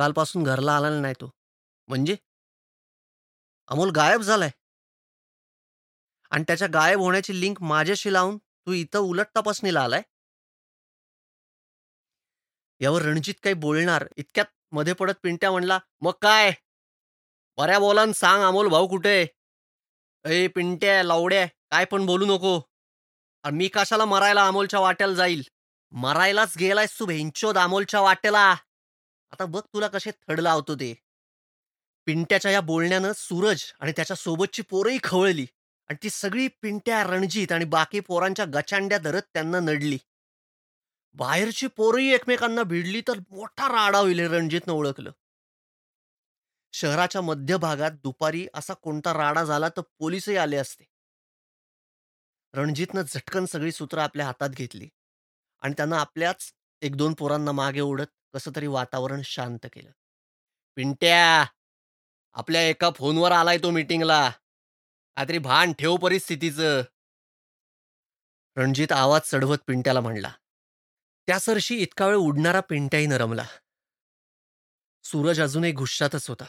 कालपासून घरला आला नाही तो. म्हणजे? अमोल गायब झालाय. आणि त्याच्या गायब होण्याची लिंक माझ्याशी लावून तू इथं उलट तपासणीला आलाय? यावर रणजित काही बोलणार इतक्यात मध्ये पडत पिंट्या म्हणला मग काय? बऱ्या बोलान सांग अमोल भाऊ कुठे ए पिंट्या लावड्या काय पण बोलू नको. आणि मी कशाला मरायला अमोलच्या वाट्याला जाईल? मरायलाच गेलायस तू भेंचोद अमोलच्या वाट्याला. आता बघ तुला कसे थड लावतो ते. पिंट्याच्या या बोलण्यानं सूरज आणि त्याच्या सोबतची पोरंही खवळली आणि ती सगळी पिंट्या रणजित आणि बाकी पोरांच्या गचांड्या धरत त्यांना नडली. बाहेरची पोरंही एकमेकांना भिडली तर मोठा राडा होईल रणजितनं ओळखलं. शहराच्या मध्यभागात दुपारी असा कोणता राडा झाला तर पोलीसही आले असते. रणजितनं झटकन सगळी सूत्र आपल्या हातात घेतली आणि त्यांना आपल्याच एक दोन पोरांना मागे ओढत कसं तरी वातावरण शांत केलं. पिंट्या आपल्या एका फोनवर आलाय तो मीटिंगला. काहीतरी भान ठेव परिस्थितीचं. रणजित आवाज चढवत पिंट्याला म्हणला त्या सरशी इतका वेळ उडणारा पिंट्याही नरमला सूरज अजूनही गुस्सातच होता.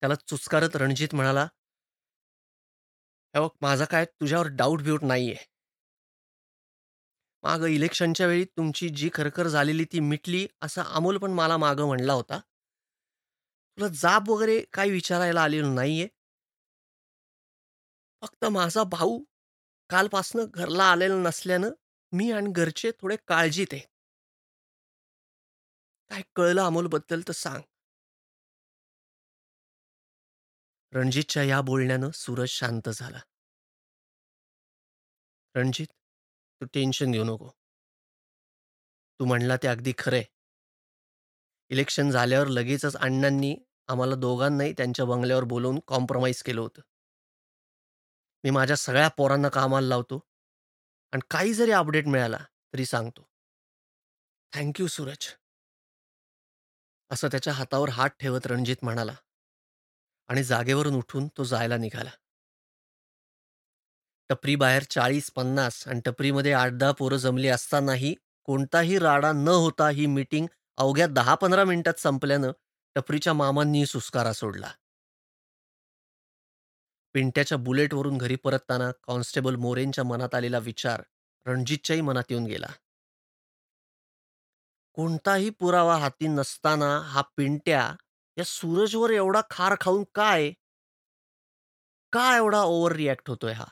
त्याला चुचकारत रणजित म्हणाला बघ माझा काय तुझ्यावर डाऊट ब्यूट नाहीये. मागं इलेक्शनच्या वेळी तुमची जी खरखर झालेली ती मिटली असं अमोल पण मला मागं म्हणला होता. तुला जाब वगैरे काही विचारायला आलेलं नाहीये? फक्त माझा भाऊ कालपासनं घरला आलेला नसल्यानं मी आणि घरचे थोडे काळजीत आहे काय कळलं अमोलबद्दल तर सांग. रणजितच्या या बोलण्यानं सूरज शांत झाला. रणजित? तू टेन्शन घेऊ नको. तू म्हणला ते अगदी खरंय. इलेक्शन झाल्यावर लगेचच अण्णांनी आम्हाला दोघांनाही त्यांच्या बंगल्यावर बोलवून कॉम्प्रोमाइज केलं होतं. मी माझ्या सगळ्या पोरांना कामाला लावतो आणि काही जरी अपडेट मिळाला तरी सांगतो. Thank you Suraj. असं त्याच्या हातावर हात ठेवत रणजित म्हणाला आणि जागेवरून उठून तो जायला निघाला. टपरी बाहेर चाळीस पन्नास आणि टपरीमध्ये आठ दहा पोरं जमली असतानाही कोणताही राडा न होता ही मीटिंग अवघ्या दहा पंधरा मिनिटात संपल्यानं टपरीच्या मामांनी सुस्कारा सोडला. पिंट्याच्या बुलेटवरून घरी परतताना कॉन्स्टेबल मोरेंच्या मनात आलेला विचार रणजितच्याही मनात येऊन गेला. कोणताही पुरावा हाती नसताना हा पिंट्या या सूरजवर एवढा खार खाऊन काय? का एवढा ओव्हर रिॲक्ट होतोय हा?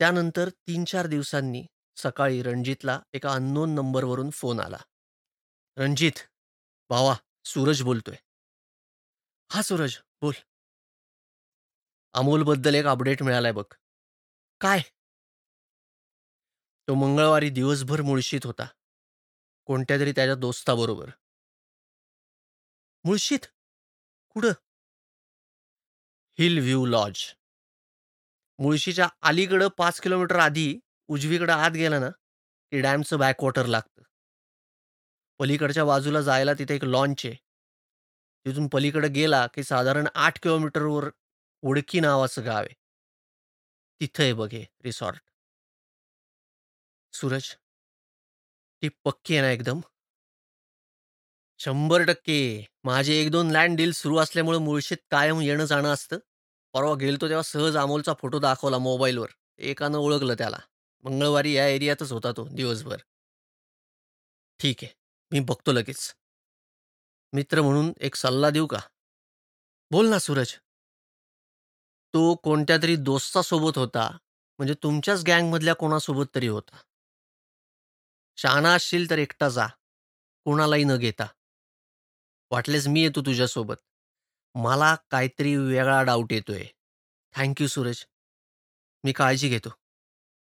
त्यानंतर तीन चार दिवसांनी सकाळी रणजितला एका अननोन नंबरवरून फोन आला. रणजित भावा सूरज बोलतोय. हा सूरज बोल. अमोलबद्दल एक अपडेट मिळालाय बघ. काय? तो मंगळवारी दिवसभर मुळशीत होता. कोणत्या तरी त्याच्या दोस्ताबरोबर. मुळशीत? कुठं? Hill view lodge. मुळशीच्या अलीकडं पाच किलोमीटर आधी उजवीकडं आत गेला ना की डॅमचं बॅकवॉटर लागतं. पलीकडच्या बाजूला जायला तिथे एक लॉन्च आहे. तिथून पलीकडं गेला की साधारण आठ किलोमीटरवर उडकी नावाचं गाव आहे. तिथं आहे बघ हे रिसॉर्ट सूरज ती पक्की आहे ना एकदम? शंभर टक्के. माझे एक दोन लँड डील सुरू असल्यामुळे मुळशीत कायम येणं जाणं असतं. परवा गेलतो तेव्हा सहज अमोलचा फोटो दाखवला मोबाईलवर. एकानं ओळखलं त्याला. मंगळवारी या एरियातच होता तो दिवसभर. ठीक आहे. मी बघतो लगेच. मित्र म्हणून एक सल्ला देऊ का? बोल ना सूरज. तो कोणत्या तरी दोस्तासोबत होता. म्हणजे तुमच्याच गँगमधल्या कोणासोबत तरी होता. शहाणा असशील तर एकटा जा. कोणालाही न घेता. वाटलेस मी येतो तुझ्यासोबत. मला काहीतरी वेगळा डाऊट येतोय. थँक्यू सूरज मी काळजी घेतो.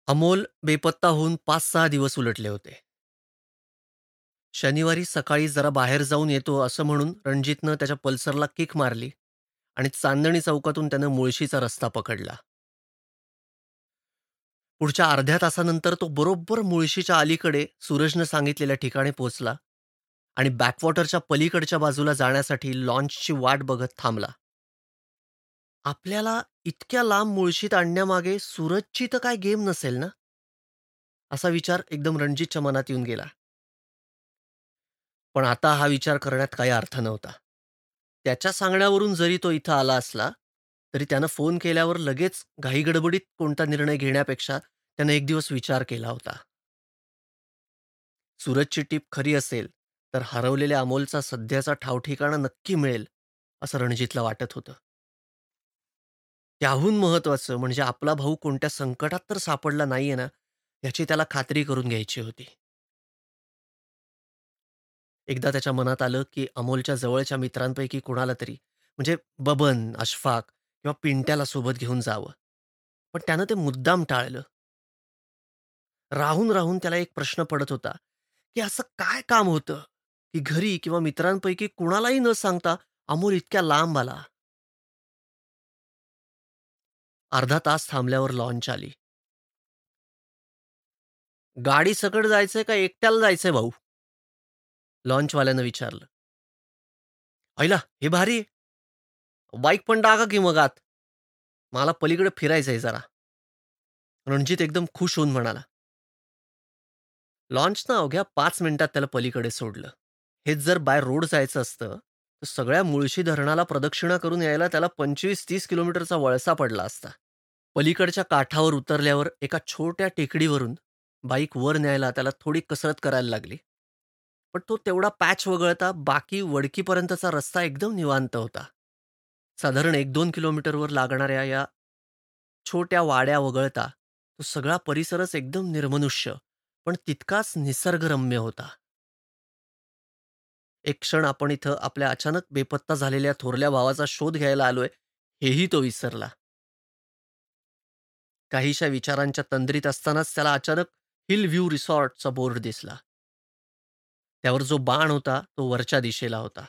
अमोल बेपत्ता होऊन पाच सहा दिवस उलटले होते. शनिवारी सकाळी जरा बाहेर जाऊन येतो असं म्हणून रणजितनं त्याच्या पल्सरला किक मारली आणि चांदणी चौकातून त्यानं मुळशीचा रस्ता पकडला. पुढच्या अर्ध्या तासानंतर तो बरोबर मुळशीच्या अलीकडे सूरजनं सांगितलेल्या ठिकाणी पोहोचला आणि बॅकवॉटरच्या पलीकडच्या बाजूला जाण्यासाठी लॉन्चची वाट बघत थांबला. आपल्याला इतक्या लांब मुळशीत आणण्यामागे सूरजची तर काय गेम नसेल ना? असा विचार एकदम रणजितच्या मनात येऊन गेला. पण आता हा विचार करण्यात काही अर्थ नव्हता. त्याच्या सांगण्यावरून जरी तो इथं आला असला तरी त्यानं फोन केल्यावर लगेच घाईगडबडीत कोणता निर्णय घेण्यापेक्षा त्यानं एक दिवस विचार केला होता. सूरजची टीप खरी असेल तर हरवलेल्या अमोलचा सध्याचा ठावठिकाणा नक्की मिळेल असं रणजितला वाटत होतं. त्याहून महत्वाचं म्हणजे आपला भाऊ कोणत्या संकटात तर सापडला नाहीये ना याची त्याला खात्री करून घ्यायची होती. एकदा त्याच्या मनात आलं की अमोलच्या जवळच्या मित्रांपैकी कुणाला तरी म्हणजे बबन अशफाक किंवा पिंट्याला सोबत घेऊन जावं. पण त्यानं ते मुद्दाम टाळलं. राहून राहून त्याला एक प्रश्न पडत होता की असं काय काम होतं? की घरी किंवा मित्रांपैकी कुणालाही न सांगता अमोल इतक्या लांब आला. अर्धा तास थांबल्यावर लॉन्च आली. गाडी सकट जायचंय का एकट्याला जायचंय भाऊ? लॉन्चवाल्यानं विचारलं. ऐला हे भारी बाईक पण टाका की मग आत. मला पलीकडे फिरायचंय जरा. रणजित एकदम खुश होऊन म्हणाला. लॉन्चनं अवघ्या पाच मिनिटात त्याला पलीकडे सोडलं. हेच जर बाय रोड जायचं असतं तर सगळ्या मुळशी धरणाला प्रदक्षिणा करून यायला त्याला पंचवीस तीस किलोमीटरचा वळसा पडला असता. पलीकडच्या काठावर उतरल्यावर एका छोट्या टेकडीवरून बाईक वर न्यायला त्याला थोडी कसरत करायला लागली. पण तो तेवढा पॅच वगळता बाकी वडकीपर्यंतचा रस्ता एकदम निवांत होता. साधारण एक दोन किलोमीटरवर लागणाऱ्या या छोट्या वाड्या वगळता तो सगळा परिसरच एकदम निर्मनुष्य पण तितकाच निसर्गरम्य होता. एक क्षण आपण इथं आपल्या अचानक बेपत्ता झालेल्या थोरल्या भावाचा शोध घ्यायला आलोय हेही तो विसरला. काहीशा विचारांच्या तंद्रीत असतानाच त्याला अचानक हिल व्ह्यू रिसॉर्टचा बोर्ड दिसला. त्यावर जो बाण होता तो वरच्या दिशेला होता.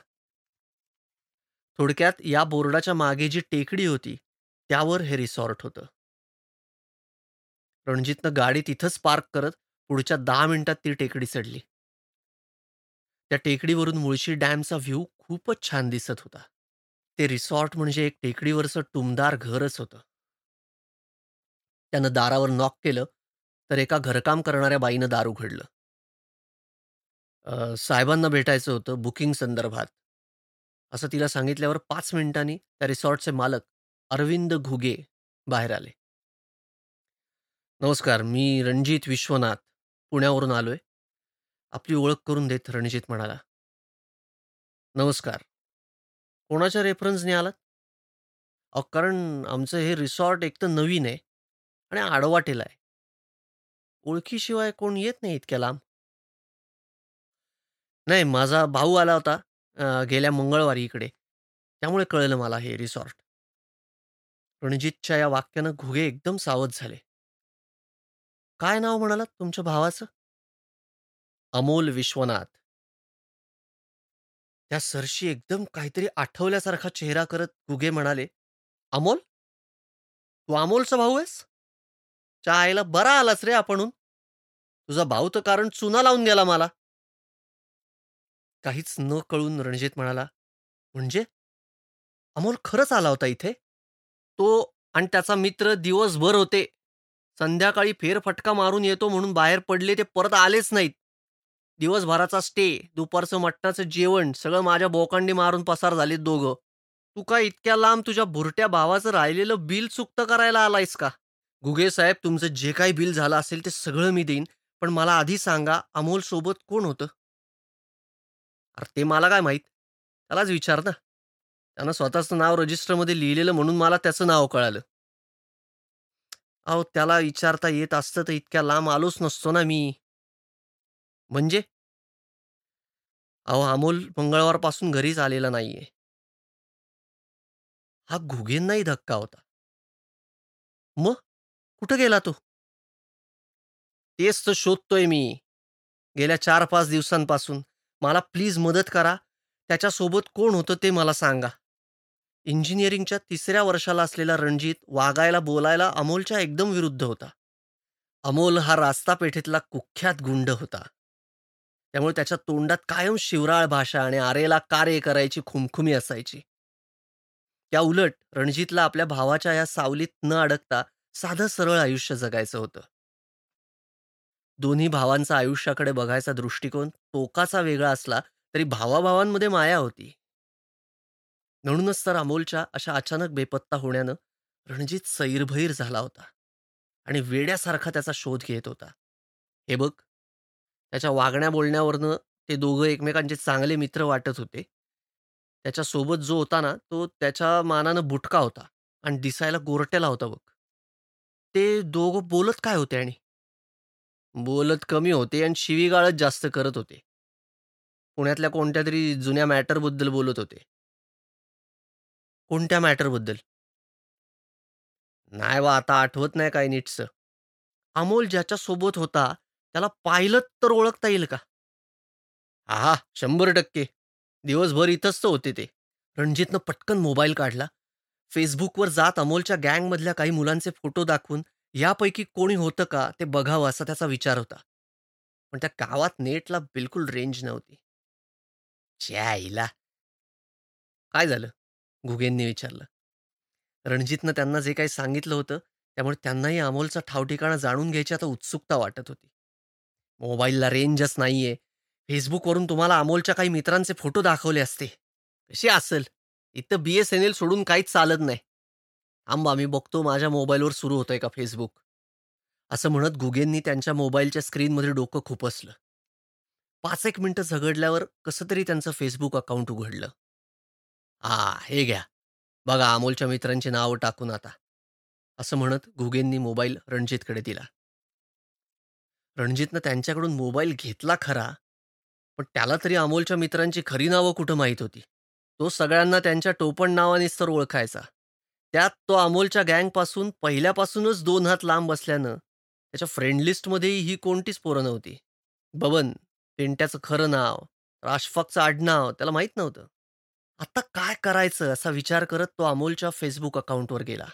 थोडक्यात या बोर्डाच्या मागे जी टेकडी होती त्यावर हे रिसॉर्ट होतं. रणजितनं गाडी तिथंच पार्क करत पुढच्या दहा मिनिटात ती टेकडी चढली. त्या टेकडीवरून मुळशी डॅमचा व्ह्यू खूपच छान दिसत होता. ते रिसॉर्ट म्हणजे एक टेकडीवरचं टुमदार घरच होतं. त्यानं दारावर नॉक केलं तर एका घरकाम करणाऱ्या बाईनं दार उघडलं. "अ, साहेबांना भेटायचं होतं बुकिंग संदर्भात. असं तिला सांगितल्यावर पाच मिनिटांनी त्या रिसॉर्टचे मालक अरविंद घुगे बाहेर आले. नमस्कार मी रणजित विश्वनाथ पुण्यावरून आलोय. आपली ओळख करून देत रणजित म्हणाला. नमस्कार. कोणाच्या रेफरन्सने आलात? अहो कारण आमचं हे रिसॉर्ट एक तर नवीन आहे आणि आडवाटेला आहे. ओळखीशिवाय कोण येत नाही इतक्या लांब? नाही माझा भाऊ आला होता गेल्या मंगळवारी इकडे. त्यामुळे कळलं मला हे रिसॉर्ट रणजितच्या या वाक्यानं घुगे एकदम सावध झाले. काय नाव म्हणालात तुमच्या भावाचं? अमोल विश्वनाथ. त्या सरशी एकदम काहीतरी आठवल्यासारखा चेहरा करत गुगे म्हणाले अमोल? तू अमोलचा भाऊ आहेस? च्या आईला बरा आलास रे आपणहून तुझा भाऊ तर कारण चुना लावून गेला मला. काहीच न कळून रणजित म्हणाला म्हणजे? अमोल खरंच आला होता इथे? तो आणि त्याचा मित्र दिवसभर होते. संध्याकाळी फेरफटका मारून येतो म्हणून बाहेर पडले ते परत आलेच नाहीत. दिवसभराचा स्टे दुपारचं मटणाचं जेवण सगळं माझ्या बोकांडी मारून पसार झालेत दोघं. तू काय इतक्या लांब तुझ्या भुरट्या भावाचं राहिलेलं बिल चुकतं करायला आलायस का? गुगे साहेब तुमचं जे काही बिल झालं असेल ते सगळं मी देईन पण मला आधी सांगा अमोल सोबत कोण होतं? अरे ते मला काय माहीत? त्यालाच विचार ना. त्यानं स्वतःचं नाव रजिस्टरमध्ये लिहिलेलं म्हणून मला त्याचं नाव कळालं. अहो त्याला विचारता येत असतं तर इतक्या लांब आलोच नसतो ना मी. म्हणजे? अहो अमोल मंगळवारपासून घरीच आलेला नाहीये. हा घुगेंनाही धक्का होता. मग? कुठं गेला तो? तेच तर शोधतोय मी. गेल्या चार पाच दिवसांपासून. मला प्लीज मदत करा. त्याच्यासोबत कोण होतं ते मला सांगा. इंजिनिअरिंगच्या तिसऱ्या वर्षाला असलेला रणजित वागायला बोलायला अमोलच्या एकदम विरुद्ध होता. अमोल हा रास्ता पेठेतला कुख्यात गुंड होता. त्यामुळे त्याच्या तोंडात कायम शिवराळ भाषा आणि आरेला कार्य करायची खुमखुमी असायची. त्या उलट रणजितला आपल्या भावाच्या या सावलीत न अडकता साधं सरळ आयुष्य जगायचं होतं. दोन्ही भावांचा आयुष्याकडे बघायचा दृष्टिकोन टोकाचा वेगळा असला तरी भावाभावांमध्ये माया होती. म्हणूनच तर अमोलच्या अशा अचानक बेपत्ता होण्यानं रणजित सैरभैर झाला होता आणि वेड्यासारखा त्याचा शोध घेत होता. हे बघ त्याच्या वागण्या बोलण्यावरनं ते दोघं एकमेकांचे चांगले मित्र वाटत होते. त्याच्यासोबत जो होता ना तो त्याच्या मानानं बुटका होता आणि दिसायला गोरट्याला होता बघ. ते दोघं बोलत काय होते आणि? बोलत कमी होते आणि शिवीगाळच जास्त करत होते. पुण्यातल्या कोणत्या तरी जुन्या मॅटरबद्दल बोलत होते. कोणत्या मॅटरबद्दल? नाही बा आता आठवत नाही काय नीटचं अमोल ज्याच्या सोबत होता त्याला पाहिलं तर ओळखता येईल का? आहा शंभर टक्के. दिवसभर इथंच तर होते ते. रणजितनं पटकन मोबाईल काढला. फेसबुकवर जात अमोलच्या गँगमधल्या काही मुलांचे फोटो दाखवून यापैकी कोणी होतं का ते बघावं असा त्याचा विचार होता. पण त्या गावात नेटला बिलकुल रेंज नव्हती. च्या आईला काय झालं? घुगेंनी विचारलं. रणजितनं त्यांना जे काही सांगितलं होतं त्यामुळे त्यांनाही अमोलचा ठावठिकाणा जाणून घ्यायची आता उत्सुकता वाटत होती. मोबाईलला रेंजच नाहीये. फेसबुकवरून तुम्हाला अमोलच्या काही मित्रांचे फोटो दाखवले असते. कशी असेल? इथं बी एस एन एल सोडून काहीच चालत नाही. आंबा मी बघतो माझ्या मोबाईलवर सुरू होतंय का फेसबुक? असं म्हणत गुगेंनी त्यांच्या मोबाईलच्या स्क्रीनमध्ये डोकं खुपसलं. पाच एक मिनिटं झगडल्यावर कसं तरी त्यांचं फेसबुक अकाउंट उघडलं. आ हे घ्या. बघा अमोलच्या मित्रांची नावं टाकून आता. असं म्हणत गुगेंनी मोबाईल रणजितकडे दिला. रणजितनं त्यांच्याकडून मोबाईल घेतला खरा पण त्याला तरी अमोलच्या मित्रांची खरी नावं कुठं माहीत होती? तो सगळ्यांना त्यांच्या टोपण नावानेच तर ओळखायचा. त्यात तो अमोलच्या गँगपासून पहिल्यापासूनच दोन हात लांब बसल्यानं त्याच्या फ्रेंड लिस्टमध्येही ही कोणतीच पोरं नव्हती. बबन पिंट्याचं खरं नाव राशफाकचं आडनाव त्याला माहीत नव्हतं. आता काय करायचं असा विचार करत तो अमोलच्या फेसबुक अकाउंटवर गेला.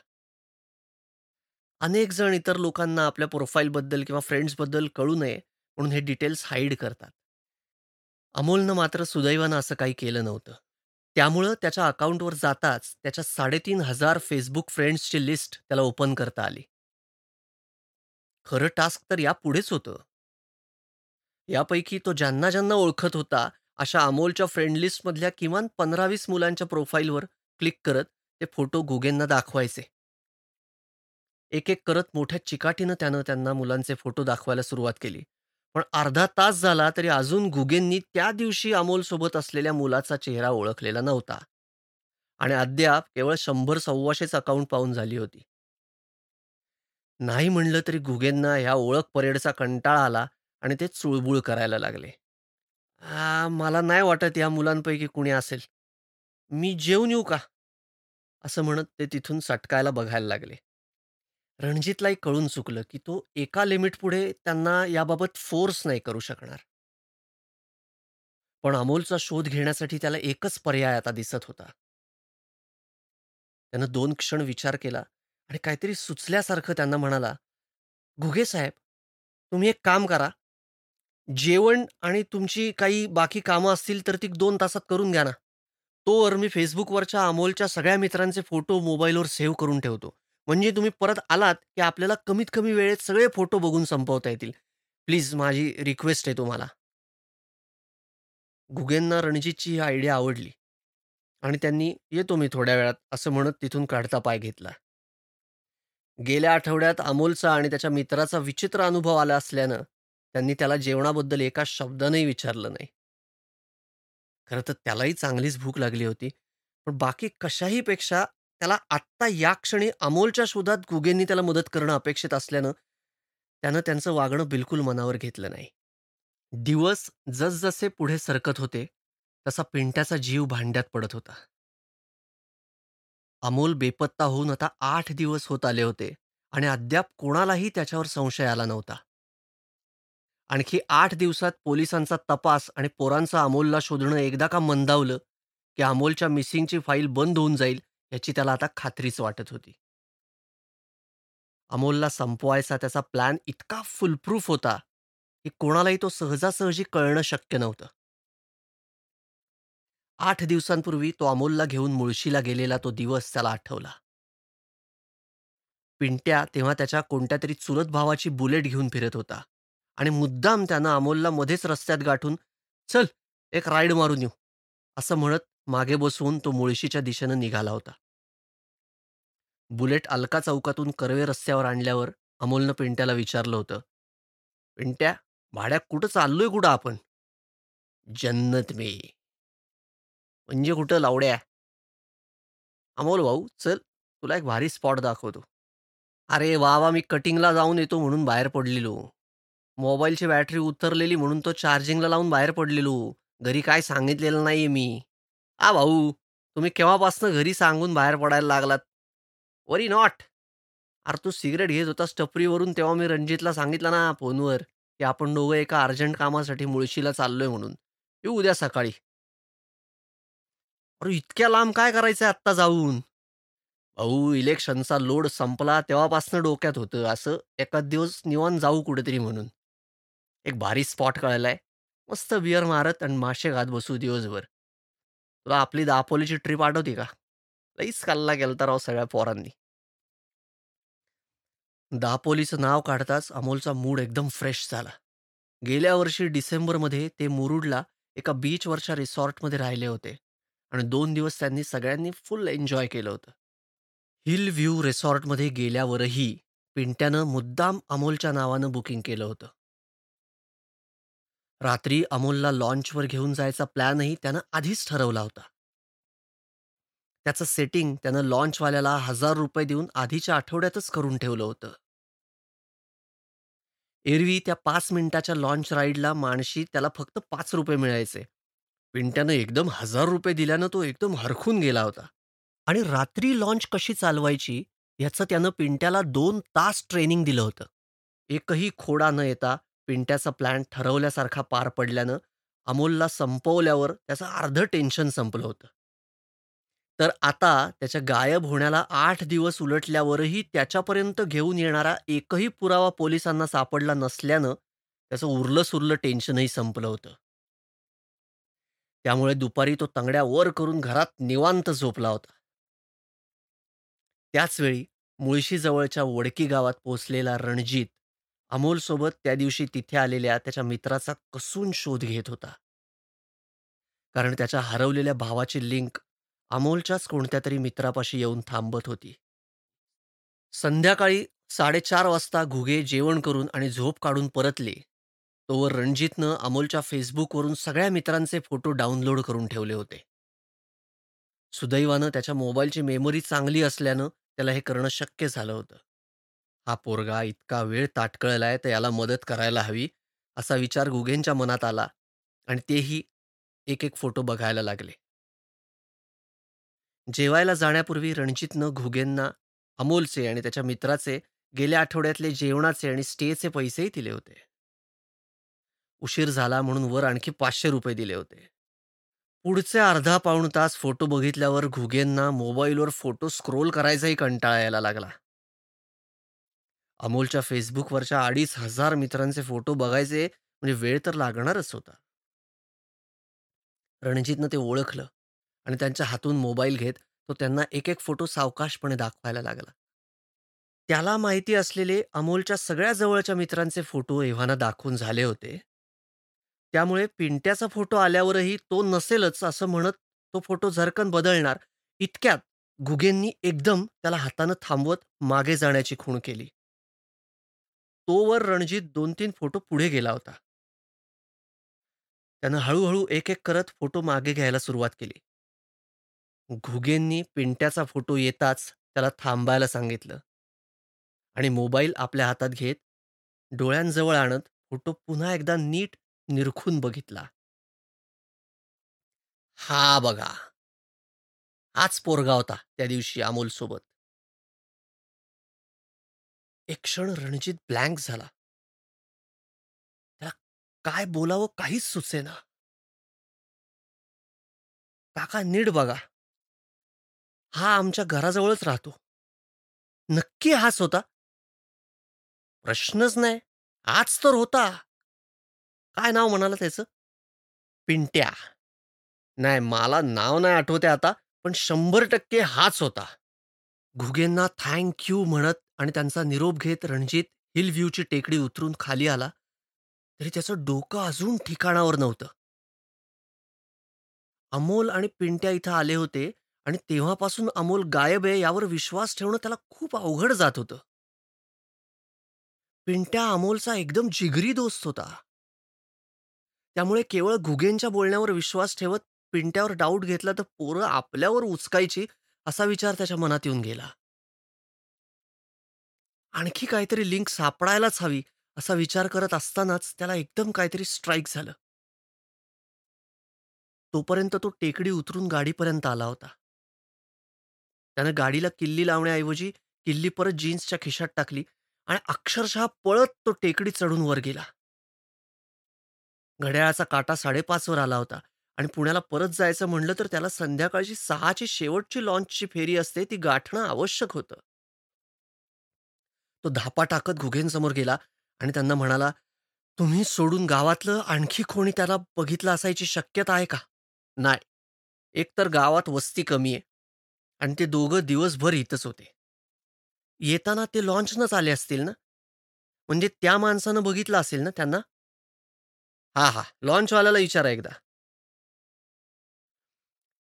अनेक जण इतर लोकांना आपल्या प्रोफाईलबद्दल किंवा फ्रेंड्सबद्दल कळू नये म्हणून हे डिटेल्स हाईड करतात. अमोलनं मात्र सुदैवानं असं काही केलं नव्हतं. त्यामुळं त्याच्या अकाउंटवर जाताच त्याच्या साडेतीन हजार फेसबुक फ्रेंड्सची लिस्ट त्याला ओपन करता आली. खरं टास्क तर यापुढेच होतं. यापैकी तो ज्यांना ज्यांना ओळखत होता अशा अमोलच्या फ्रेंड लिस्टमधल्या किमान पंधरा वीस मुलांच्या प्रोफाईलवर क्लिक करत ते फोटो गुगेंना दाखवायचे. एक एक करत मोठ्या चिकाटीनं त्यानं त्यांना मुलांचे फोटो दाखवायला सुरुवात केली. पण अर्धा तास झाला तरी अजून गुगेंनी त्या दिवशी अमोलसोबत असलेल्या मुलाचा चेहरा ओळखलेला नव्हता. आणि अद्याप केवळ शंभर सव्वाशेच अकाउंट पाहून झाली होती. नाही म्हणलं तरी गुगेंना ह्या ओळख परेडचा कंटाळा आला आणि ते चुळबुळ करायला लागले. "आ, मला नाही वाटत या मुलांपैकी कुणी असेल. मी जेवून येऊ का? असं म्हणत ते तिथून सटकायला बघायला लागले. रणजितलाही कळून चुकलं की तो एका लिमिट पुढे त्यांना याबाबत फोर्स नाही करू शकणार. पण अमोलचा शोध घेण्यासाठी त्याला एकच पर्याय आता दिसत होता. त्यानं दोन क्षण विचार केला आणि काहीतरी सुचल्यासारखं त्यांना म्हणाला घुगे साहेब तुम्ही एक काम करा. जेवण आणि तुमची काही बाकी कामं असतील तर ती दोन तासात करून घ्या ना. तोवर मी फेसबुकवरच्या अमोलच्या सगळ्या मित्रांचे फोटो मोबाईलवर सेव्ह करून ठेवतो. म्हणजे तुम्ही परत आलात की आपल्याला कमीत कमी वेळेत सगळे फोटो बघून संपवता येतील. प्लीज माझी रिक्वेस्ट आहे तुम्हाला. गुगेंना रणजितची ही आयडिया आवडली. आणि त्यांनी येतो मी थोड्या वेळात असं म्हणत तिथून काढता पाय घेतला. गेल्या आठवड्यात अमोलचा आणि त्याच्या मित्राचा विचित्र अनुभव आला असल्यानं त्यांनी त्याला जेवणाबद्दल एका शब्दानंही विचारलं नाही. खरं तर त्यालाही चांगलीच भूक लागली होती. पण बाकी कशाही पेक्षा त्याला आत्ता या क्षणी अमोलच्या शोधात गुगेंनी त्याला मदत करणं अपेक्षित असल्यानं त्यानं त्यांचं वागणं बिलकुल मनावर घेतलं नाही. दिवस जसजसे पुढे सरकत होते तसा पिंट्याचा जीव भांड्यात पडत होता. अमोल बेपत्ता होऊन आता आठ दिवस होत आले होते आणि अद्याप कोणालाही त्याच्यावर संशय आला नव्हता. आणखी आठ दिवसात पोलिसांचा तपास आणि पोरांचा अमोलला शोधणं एकदा का मंदावलं की अमोलच्या मिसिंगची फाईल बंद होऊन जाईल याची त्याला आता खात्रीच वाटत होती. अमोलला संपवायचा त्याचा प्लॅन इतका फुलप्रूफ होता की कोणालाही तो सहजासहजी कळणं शक्य नव्हतं. आठ दिवसांपूर्वी तो अमोलला घेऊन मुळशीला गेलेला तो दिवस त्याला आठवला. पिंट्या तेव्हा त्याच्या कोणत्या तरी चुलत भावाची बुलेट घेऊन फिरत होता आणि मुद्दाम त्यानं अमोलला मध्येच रस्त्यात गाठून चल एक राईड मारून येऊ असं म्हणत मागे बसवून तो मुळशीच्या दिशेनं निघाला होता. बुलेट अलका चौकातून कर्वे रस्त्यावर आणल्यावर अमोलनं पिंट्याला विचारलं होतं पिंट्या भाड्या कुठं चाललोय कुठं आपण? जन्नत मे म्हणजे कुठं लावड्या? अमोल भाऊ चल तुला एक भारी स्पॉट दाखवतो. अरे वा वा मी कटिंगला जाऊन येतो म्हणून बाहेर पडलेलो. मोबाईलची बॅटरी उतरलेली म्हणून तो चार्जिंगला लावून बाहेर पडलेलो. घरी काय सांगितलेलं नाहीये मी. आ भाऊ तुम्ही केव्हापासनं घरी सांगून बाहेर पडायला लागलात? Worry not. अरे तू सिगरेट घेत होतास टपरीवरून तेव्हा मी रणजितला सांगितलं ना फोनवर की आपण दोघं एका अर्जंट कामासाठी मुळशीला चाललोय म्हणून. येऊ उद्या सकाळी. अरे इतक्या लांब काय करायचं आत्ता जाऊन? भाऊ इलेक्शनचा लोड संपला तेव्हापासनं डोक्यात होतं असं एखाद दिवस निवान जाऊ कुठेतरी म्हणून. एक भारी स्पॉट कळलाय मस्त बिअर मारत आणि मासे घात बसू दिवसभर. तुला आपली दापोलीची ट्रिप आठवते का? लईच कल्ला गेलता राव सगळ्या पोरांनी. दापोलीचं नाव काढताच अमोलचा मूड एकदम फ्रेश झाला. गेल्या वर्षी डिसेंबरमध्ये ते मुरुडला एका बीचवरच्या रिसॉर्टमध्ये राहिले होते आणि दोन दिवस त्यांनी सगळ्यांनी फुल एन्जॉय केलं होतं. हिल व्ह्यू रिसॉर्टमध्ये गेल्यावरही पिंट्यानं मुद्दाम अमोलच्या नावानं बुकिंग केलं होतं. रात्री अमोलला लॉन्चवर घेऊन जायचा प्लॅनही त्यानं आधीच ठरवला होता. त्याचं सेटिंग त्यानं लॉन्चवाल्याला हजार रुपये देऊन आधीच्या आठवड्यातच करून ठेवलं होतं. एरवी त्या पाच मिनिटाच्या लॉन्च राईडला माणशी त्याला फक्त पाच रुपये मिळायचे. पिंट्यानं एकदम हजार रुपये दिल्यानं तो एकदम हरखून गेला होता. आणि रात्री लॉन्च कशी चालवायची याचं त्यानं पिंट्याला दोन तास ट्रेनिंग दिलं होतं. एकही खोडा न येता पिंट्याचा प्लॅन ठरवल्यासारखा पार पडल्यानं अमोलला संपवल्यावर त्याचं अर्ध टेन्शन संपलं होतं. तर आता त्याच्या गायब होण्याला आठ दिवस उलटल्यावरही त्याच्यापर्यंत घेऊन येणारा एकही पुरावा पोलिसांना सापडला नसल्यानं त्याचं उरलं सुरलं टेन्शनही संपलं होतं. त्यामुळे दुपारी तो तंगड्या वर करून घरात निवांत झोपला होता. त्याचवेळी मुळशीजवळच्या वडकी गावात पोचलेला रणजित अमोलसोबत त्या दिवशी तिथे आलेल्या त्याच्या मित्राचा कसून शोध घेत होता. कारण त्याच्या हरवलेल्या भावाची लिंक अमोलच्याच कोणत्या तरी मित्रापाशी येऊन थांबत होती. संध्याकाळी साडेचार वाजता घुगे जेवण करून आणि झोप काढून परतले. तोवर रणजितनं अमोलच्या फेसबुकवरून सगळ्या मित्रांचे फोटो डाउनलोड करून ठेवले होते. सुदैवानं त्याच्या मोबाईलची मेमरी चांगली असल्यानं त्याला हे करणं शक्य झालं होतं. हा पोरगा इतका वेळ ताटकळलाय तर याला मदत करायला हवी असा विचार गुगेंच्या मनात आला आणि तेही एक एक फोटो बघायला लागले. जेवायला जाण्यापूर्वी रणजितनं घुगेंना अमोलचे आणि त्याच्या मित्राचे गेल्या आठवड्यातले जेवणाचे आणि स्टेचे पैसेही दिले होते. उशीर झाला म्हणून वर आणखी पाचशे रुपये दिले होते. पुढचे अर्धा पाऊण तास फोटो बघितल्यावर घुगेंना मोबाईलवर फोटो स्क्रोल करायचाही कंटाळा यायला लागला. अमोलच्या फेसबुकवरच्या अडीच हजार मित्रांचे फोटो बघायचे म्हणजे वेळ तर लागणारच होता. रणजितनं ते ओळखलं आणि त्यांच्या हातून मोबाईल घेत तो त्यांना एक एक फोटो सावकाशपणे दाखवायला लागला. त्याला माहिती असलेले अमोलच्या सगळ्या जवळच्या मित्रांचे फोटो एव्हाना दाखवून झाले होते. त्यामुळे पिंट्याचा फोटो आल्यावरही तो नसेलच असं म्हणत तो फोटो झरकन बदलणार इतक्यात गुगेंनी एकदम त्याला हातानं थांबवत मागे जाण्याची खूण केली. तोवर रणजित दोन तीन फोटो पुढे गेला होता. त्यानं हळूहळू एक एक करत फोटो मागे घ्यायला सुरुवात केली. घुगेंनी पिंट्याचा फोटो येताच त्याला थांबायला सांगितलं आणि मोबाईल आपल्या हातात घेत डोळ्यांजवळ आणत फोटो पुन्हा एकदा नीट निरखून बघितला. हा बघा. हाच पोरगा होता त्या दिवशी अमोल सोबत एक क्षण रणजित ब्लँक झाला. त्याला काय बोलावं काहीच सुचेना. काका नीट बघा. हा आमच्या घराजवळच राहतो. नक्की हाच होता. प्रश्नच नाही. आज तर होता. काय नाव म्हणाला त्याचं? पिंट्या. नाही मला नाव नाही आठवते आता पण शंभर टक्के हाच होता. घुगेंना थँक यू म्हणत आणि त्यांचा निरोप घेत रणजित हिल व्ह्यूची टेकडी उतरून खाली आला. तरी त्याचं डोकं अजून ठिकाणावर नव्हतं. अमोल आणि पिंट्या इथं आले होते आणि तेव्हापासून अमोल गायब आहे यावर विश्वास ठेवणं त्याला खूप अवघड जात होतं. पिंट्या अमोलचा एकदम जिगरी दोस्त होता. त्यामुळे केवळ घुगेंच्या बोलण्यावर विश्वास ठेवत पिंट्यावर डाऊट घेतला तर पोरं आपल्यावर उचकायची असा विचार त्याच्या मनात येऊन गेला. आणखी काहीतरी लिंक सापडायलाच हवी असा विचार करत असतानाच त्याला एकदम काहीतरी स्ट्राईक झालं. तोपर्यंत तो टेकडी उतरून गाडीपर्यंत आला होता. त्यानं गाडीला किल्ली लावण्याऐवजी किल्ली परत जीन्सच्या खिशात टाकली आणि अक्षरशः पळत तो टेकडी चढून वर गेला. घड्याळाचा काटा साडेपाचवर आला होता. आणि पुण्याला परत जायचं म्हणलं तर त्याला संध्याकाळची सहाची शेवटची लॉन्चची फेरी असते ती गाठणं आवश्यक होतं. तो धापा टाकत घुगेंसमोर गेला आणि त्यांना म्हणाला तुम्ही सोडून गावातलं आणखी कोणी त्याला बघितलं असायची शक्यता आहे का? नाही. एकतर गावात वस्ती कमी आहे आणि ते दोघं दिवसभर इथंच होते. येताना ते लॉन्चनंच आले असतील ना? म्हणजे त्या माणसानं बघितलं असेल ना त्यांना? हा हा. लॉन्चवाल्याला विचारा एकदा.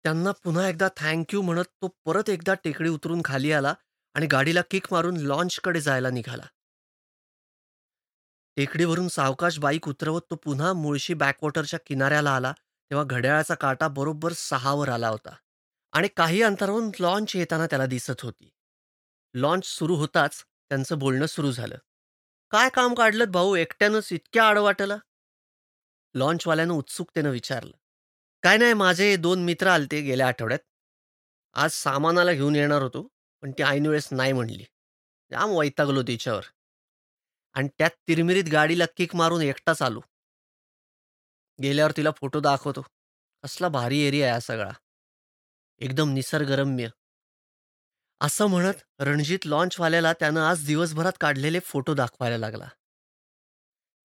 त्यांना पुन्हा एकदा थँक यू म्हणत तो परत एकदा टेकडी उतरून खाली आला आणि गाडीला किक मारून लॉन्चकडे जायला निघाला. टेकडीवरून सावकाश बाईक उतरवत तो पुन्हा मुळशी बॅकवॉटरच्या किनाऱ्याला आला तेव्हा घड्याळाचा काटा बरोबर सहावर आला होता आणि काही अंतरावरून लॉन्च येताना त्याला दिसत होती. लॉन्च सुरू होताच त्यांचं बोलणं सुरू झालं. काय काम काढलं भाऊ? एकट्यानंच इतक्या आडवाटला लॉन्चवाल्यानं उत्सुकतेनं विचारलं. काय नाही माझे दोन मित्र आलते गेल्या आठवड्यात. आज सामानाला घेऊन येणार होतो पण ती ऐनवेळेस नाही म्हणली. जाम वैतागलो तिच्यावर. आणि त्यात तिरमिरीत गाडीला किक मारून एकटाच आलो. गेल्यावर तिला फोटो दाखवतो. कसला भारी एरिया आहे हा सगळा. एकदम निसर्गरम्य. असं म्हणत रणजित लॉन्चवाल्याला त्यानं आज दिवसभरात काढलेले फोटो दाखवायला लागला.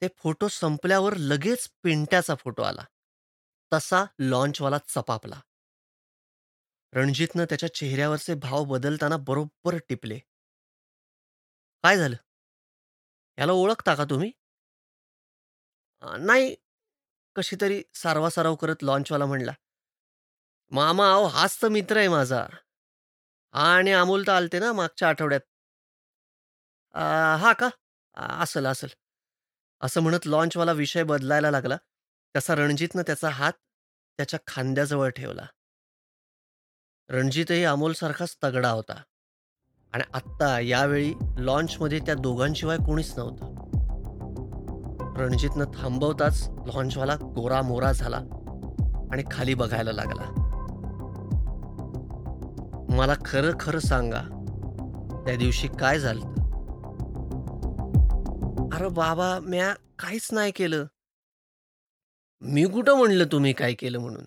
ते फोटो संपल्यावर लगेच पिंट्याचा फोटो आला. तसा लॉन्चवाला चपापला. रणजितनं त्याच्या चेहऱ्यावरचे भाव बदलताना बरोबर टिपले. काय झालं? याला ओळखता का तुम्ही? नाही. कशी तरी सारवासारव करत लॉन्चवाला म्हणला मामा अहो हाच तर मित्र आहे माझा. आणि अमोल तर आलते ना मागच्या आठवड्यात. हा का? असल असल. असं म्हणत लॉन्चवाला विषय बदलायला लागला. तसा रणजितनं त्याचा हात त्याच्या खांद्याजवळ ठेवला. रणजितही अमोलसारखाच तगडा होता. आणि आत्ता यावेळी लॉन्चमध्ये त्या दोघांशिवाय कोणीच नव्हतं. रणजितनं थांबवताच लॉन्चवाला गोरा मोरा झाला आणि खाली बघायला लागला. मला खरं खरं सांगा त्या दिवशी काय झालं अरे बाबा म्या काहीच नाही केलं. मी कुठं म्हणलं तुम्ही काय केलं म्हणून?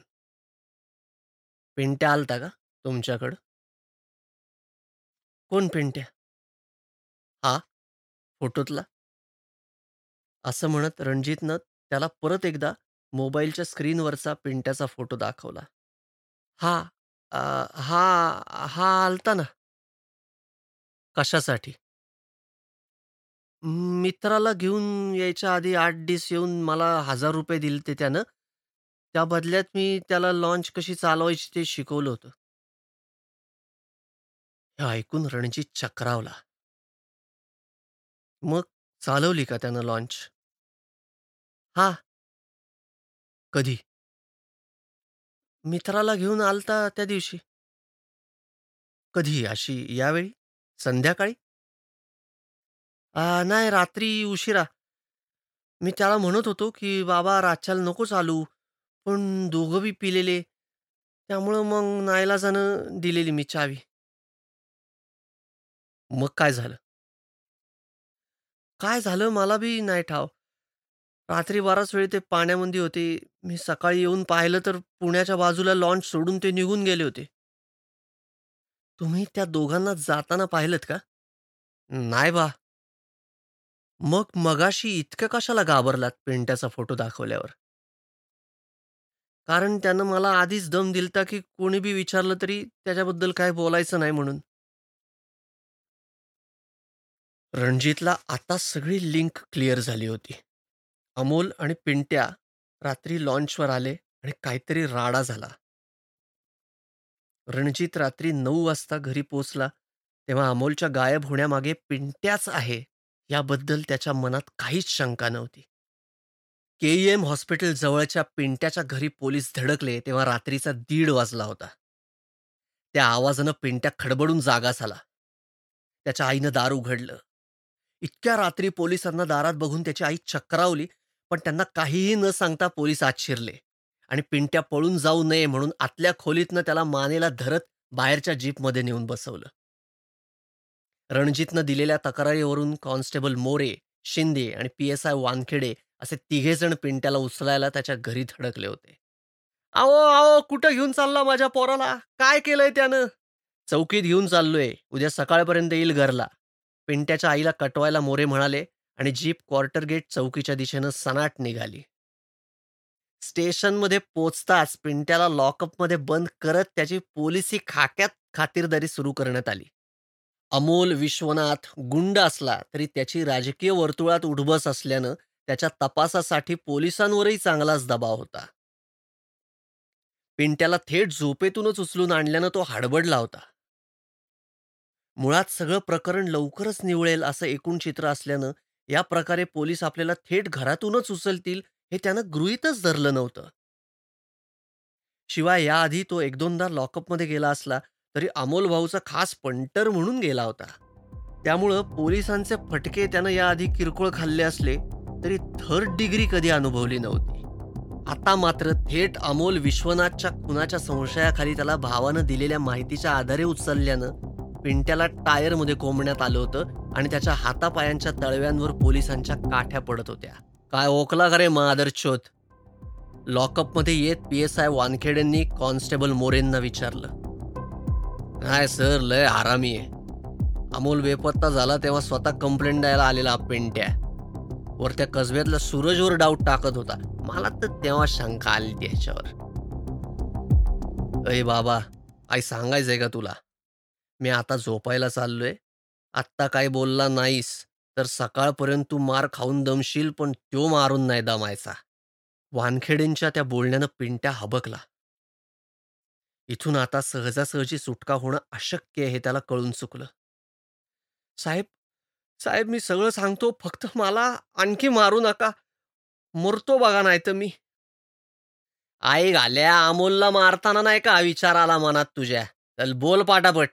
पिंट्या आलता का तुमच्याकडं? कोण पिंट्या? हा? फोटोतला? असं म्हणत रणजितनं त्याला परत एकदा मोबाईलच्या स्क्रीनवरचा पिंट्याचा फोटो दाखवला. हा आ, हा हा आलता ना. कशासाठी? मित्राला घेऊन यायच्या आधी आठ दिवस येऊन मला हजार रुपये दिले ते त्यानं. त्या बदल्यात मी त्याला लॉन्च कशी चालवायची ते शिकवलं होतं. हे ऐकून रणजित चक्रावला. मग चालवली का त्यानं लॉन्च हा. कधी? मित्राला घेऊन आलता त्या दिवशी. कधी? अशी यावेळी? संध्याकाळी? नाही रात्री उशिरा. मी त्याला म्हणत होतो की बाबा रातच्याला नको चालू पण दोघं बी पिलेले त्यामुळं मग नाईलाजानं दिलेली मी चावी. मग काय झालं? काय झालं मला बी नाही ठाव. रात्री बराच वेळ ते पाण्यामध्ये होते. मी सकाळी येऊन पाहिलं तर पुण्याच्या बाजूला लॉन्च सोडून ते निघून गेले होते. तुम्ही त्या दोघांना जाताना पाहिलत का? नाही बा. मग मगाशी इतक्या कशाला घाबरलात पेंट्याचा फोटो दाखवल्यावर? कारण त्यानं मला आधीच दम दिलता की कोणी बी विचारलं तरी त्याच्याबद्दल काय बोलायचं नाही म्हणून. रणजितला आता सगळी लिंक क्लिअर झाली होती. अमोल आणि पिंट्या रात्री लॉन्चवर आले आणि काहीतरी राडा झाला. रणजित रात्री नऊ वाजता घरी पोचला तेव्हा अमोलच्या गायब होण्यामागे पिंट्याच आहे. याबद्दल त्याच्या मनात काहीच शंका नव्हती. के एम हॉस्पिटल जवळच्या पिंट्याच्या घरी पोलीस धडकले तेव्हा रात्रीचा दीड वाजला होता. त्या आवाजानं पिंट्या खडबडून जागा झाला. त्याच्या आईनं दार उघडलं. इतक्या रात्री पोलिसांना दारात बघून त्याची आई चक्रावली पण त्यांना काहीही न सांगता पोलीस आत शिरले आणि पिंट्या पळून जाऊ नये म्हणून आतल्या खोलीतनं त्याला मानेला धरत बाहेरच्या जीपमध्ये नेऊन बसवलं. रणजितनं दिलेल्या तक्रारीवरून कॉन्स्टेबल मोरे शिंदे आणि पी एस आय वानखेडे असे तिघेजण पिंट्याला उचलायला त्याच्या घरी धडकले होते. आओ आओ कुठं घेऊन चालला माझ्या पोराला? काय केलंय त्यानं? चौकीत घेऊन चाललोय. उद्या सकाळपर्यंत येईल घरला. पिंट्याच्या आईला कटवायला मोरे म्हणाले आणि जीप क्वार्टर गेट चौकीच्या दिशेनं सनाट निघाली. स्टेशनमध्ये पोचताच पिंट्याला लॉकअपमध्ये बंद करत त्याची पोलिसी खाक्यात खातिरदारी सुरू करण्यात आली. अमोल विश्वनाथ गुंड असला तरी त्याची राजकीय वर्तुळात उठबस असल्यानं त्याच्या तपासासाठी पोलिसांवरही चांगलाच दबाव होता. पिंट्याला थेट झोपेतूनच उचलून आणल्यानं तो हाडबडला होता. मुळात सगळं प्रकरण लवकरच निवळेल असं एकूण चित्र असल्यानं या प्रकारे पोलीस आपल्याला थेट घरातूनच उचलतील हे त्यानं गृहीतच धरलं नव्हतं. शिवाय याआधी तो एक दोनदा लॉकअपमध्ये गेला असला तरी अमोल भाऊचा खास पंटर म्हणून गेला होता. त्यामुळं पोलिसांचे फटके त्यानं याआधी किरकोळ खाल्ले असले तरी थर्ड डिग्री कधी अनुभवली नव्हती. आता मात्र थेट अमोल विश्वनाथच्या खुनाच्या संशयाखाली त्याला भावानं दिलेल्या माहितीच्या आधारे उचलल्यानं पिंट्याला टायरमध्ये कोंबण्यात आलं होतं आणि त्याच्या हातापायांच्या तळव्यांवर पोलिसांच्या काठ्या पडत होत्या. काय ओकला का रे मादरचोत लॉकअपमध्ये येत पी एस आय वानखेडेंनी कॉन्स्टेबल मोरेंना विचारलं. काय सर लय आरामी आहे. अमोल बेपत्ता झाला तेव्हा स्वतः कंप्लेंट द्यायला आलेला पेंट्या. वर त्या कसब्यातल्या सूरजवर डाऊट टाकत होता. मला तर तेव्हा शंका आली त्याच्यावर. अरे बाबा आई सांगायचंय का तुला? मी आता झोपायला चाललोय. आत्ता काय बोलला नाहीस तर सकाळपर्यंत तू मार खाऊन दमशील पण तो मारून नाही दमायचा. वानखेडेंच्या त्या बोलण्यानं पिंट्या हबकला. इथून आता सहजासहजी सुटका होणं अशक्य हे त्याला कळून चुकलं. साहेब साहेब मी सगळं सांगतो फक्त मला आणखी मारू नका. मरतो बघा नाही तर मी. आई घाल्या अमोलला मारताना नाही का विचार आला मनात तुझ्या? चल बोल पाटापट.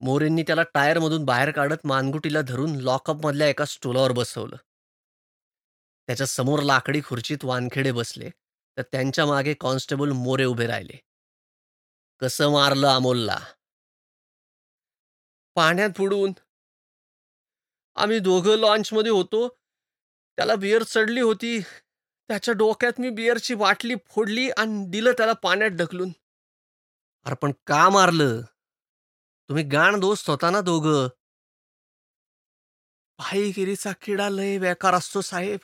मोरेंनी त्याला टायरमधून बाहेर काढत मानगुटीला धरून लॉकअपमधल्या एका स्टूलावर बसवलं. त्याच्यासमोर लाकडी खुर्चीत वानखेडे बसले. तर त्यांच्या मागे कॉन्स्टेबल मोरे उभे राहिले. कसं मारलं अमोलला? पाण्यात बुडून. आम्ही दोघं लॉन्चमध्ये होतो. त्याला बियर चढली होती. त्याच्या डोक्यात मी बियरची बाटली फोडली आणि दिलं त्याला पाण्यात ढकलून. अरे पण का मारलं? तुम्ही गाण दोस्त होता ना दोघं. भाईगिरीचा किडा लय बेकार असतो साहेब.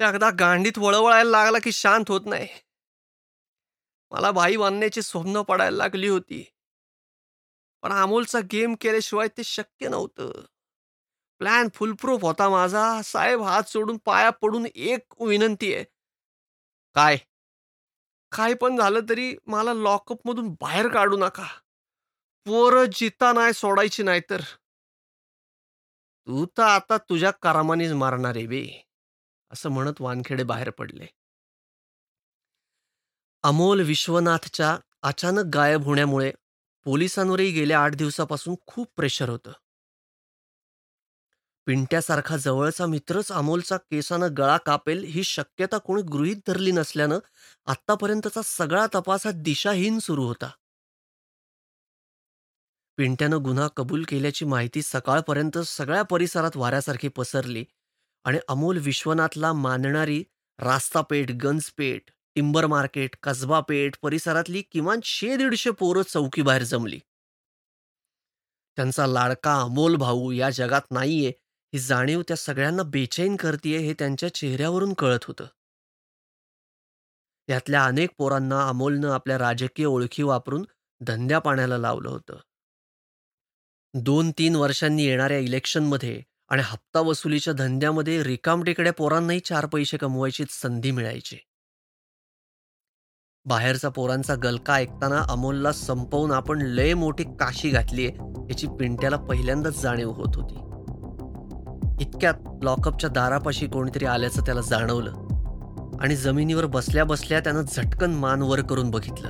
एकदा गांडीत वळवळायला लागला की शांत होत नाही. मला भाई बांधण्याची स्वप्न पडायला लागली होती. पण अमोलचा गेम केल्याशिवाय ते शक्य नव्हतं. प्लॅन फुलप्रूफ होता माझा. साहेब हात सोडून पाया पडून एक विनंती आहे. काय? काय पण झालं तरी मला लॉकअप मधून बाहेर काढू नका. पोरं जिता नाही सोडायची नाही तर तू तर आता तुझ्या करामानीच मारणार आहे बे. असं म्हणत वानखेडे बाहेर पडले. अमोल विश्वनाथच्या अचानक गायब होण्यामुळे पोलिसांवरही गेल्या आठ दिवसापासून खूप प्रेशर होतं. पिंट्यासारखा जवळचा मित्रच अमोलचा केसानं गळा कापेल ही शक्यता कोणी गृहीत धरली नसल्यानं आतापर्यंतचा सगळा तपास हा दिशाहीन सुरू होता. पिंट्यानं गुन्हा कबूल केल्याची माहिती सकाळपर्यंत सगळ्या परिसरात वाऱ्यासारखी पसरली. आणि अमोल विश्वनाथला मानणारी रास्तापेठ गंजपेठ टिंबर मार्केट कसबा पेठ परिसरातली किमान शे दीडशे पोरं चौकी बाहेर जमली. त्यांचा लाडका अमोल भाऊ या जगात नाहीये ही जाणीव त्या सगळ्यांना बेचैन करतीये हे त्यांच्या चेहऱ्यावरून कळत होतं. यातल्या अनेक पोरांना अमोलनं आपल्या राजकीय ओळखी वापरून धंद्या पाण्याला लावलं होतं. दोन तीन वर्षांनी येणाऱ्या इलेक्शनमध्ये आणि हप्ता वसुलीच्या धंद्यामध्ये रिकामटेकड्या पोरांनाही चार पैसे कमवायची संधी मिळायची. बाहेरचा पोरांचा गलका ऐकताना अमोलला संपवून आपण लय मोठी काशी घातलीये याची पिंट्याला पहिल्यांदाच जाणीव होत होती. इतक्यात लॉकअपच्या दारापाशी कोणीतरी आल्याचं त्याला जाणवलं आणि जमिनीवर बसल्या बसल्या त्यानं झटकन मान वर करून बघितलं.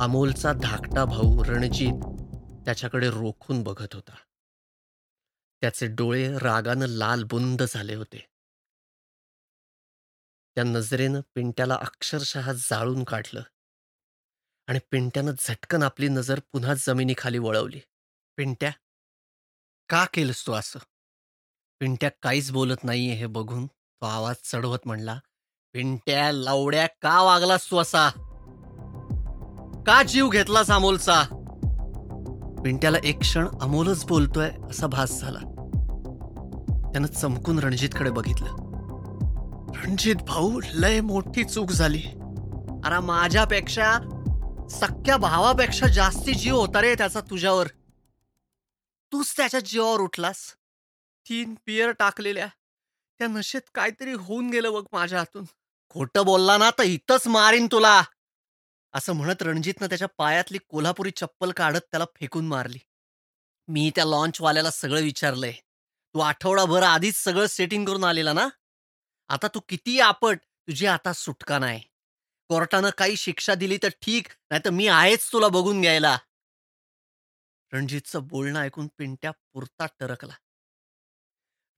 अमोलचा धाकटा भाऊ रणजित त्याच्याकडे रोखून बघत होता. त्याचे डोळे रागानं लालबुंद झाले होते. त्या नजरेनं पिंट्याला अक्षरशः जाळून काढलं आणि पिंट्यानं झटकन आपली नजर पुन्हा जमिनीखाली वळवली. पिंट्या का केलंस तू असं? पिंट्या काहीच बोलत नाहीये हे बघून तो आवाज चढवत म्हणला पिंट्या लावड्या का वागलास तू असा? का जीव घेतलास अमोलचा? पिंट्याला एक क्षण अमोलच बोलतोय असा भास झाला. त्यानं चमकून रणजितकडे बघितलं. रणजित भाऊ लय मोठी चूक झाली. अरे माझ्यापेक्षा सख्या भावापेक्षा जास्ती जीव होता रे त्याचा तुझ्यावर. तूच त्याच्या जीवावर उठलास. तीन पियर टाकलेल्या. त्या नशेत काहीतरी होऊन गेलं बघ माझ्या हातून. खोटं बोलला ना तर इथंच मारीन तुला. असं म्हणत रणजितनं त्याच्या पायातली कोल्हापुरी चप्पल काढत त्याला फेकून मारली. मी त्या लॉन्चवाल्याला सगळं विचारलंय. तू आठवडाभर आधीच सगळं सेटिंग करून आलेला ना? आता तू किती आपट तुझी आता सुटका नाही. कोर्टानं काही शिक्षा दिली तर ठीक नाही तर मी आहेच तुला बघून घ्यायला. रणजितचं बोलणं ऐकून पिंट्या पुरता टरकला.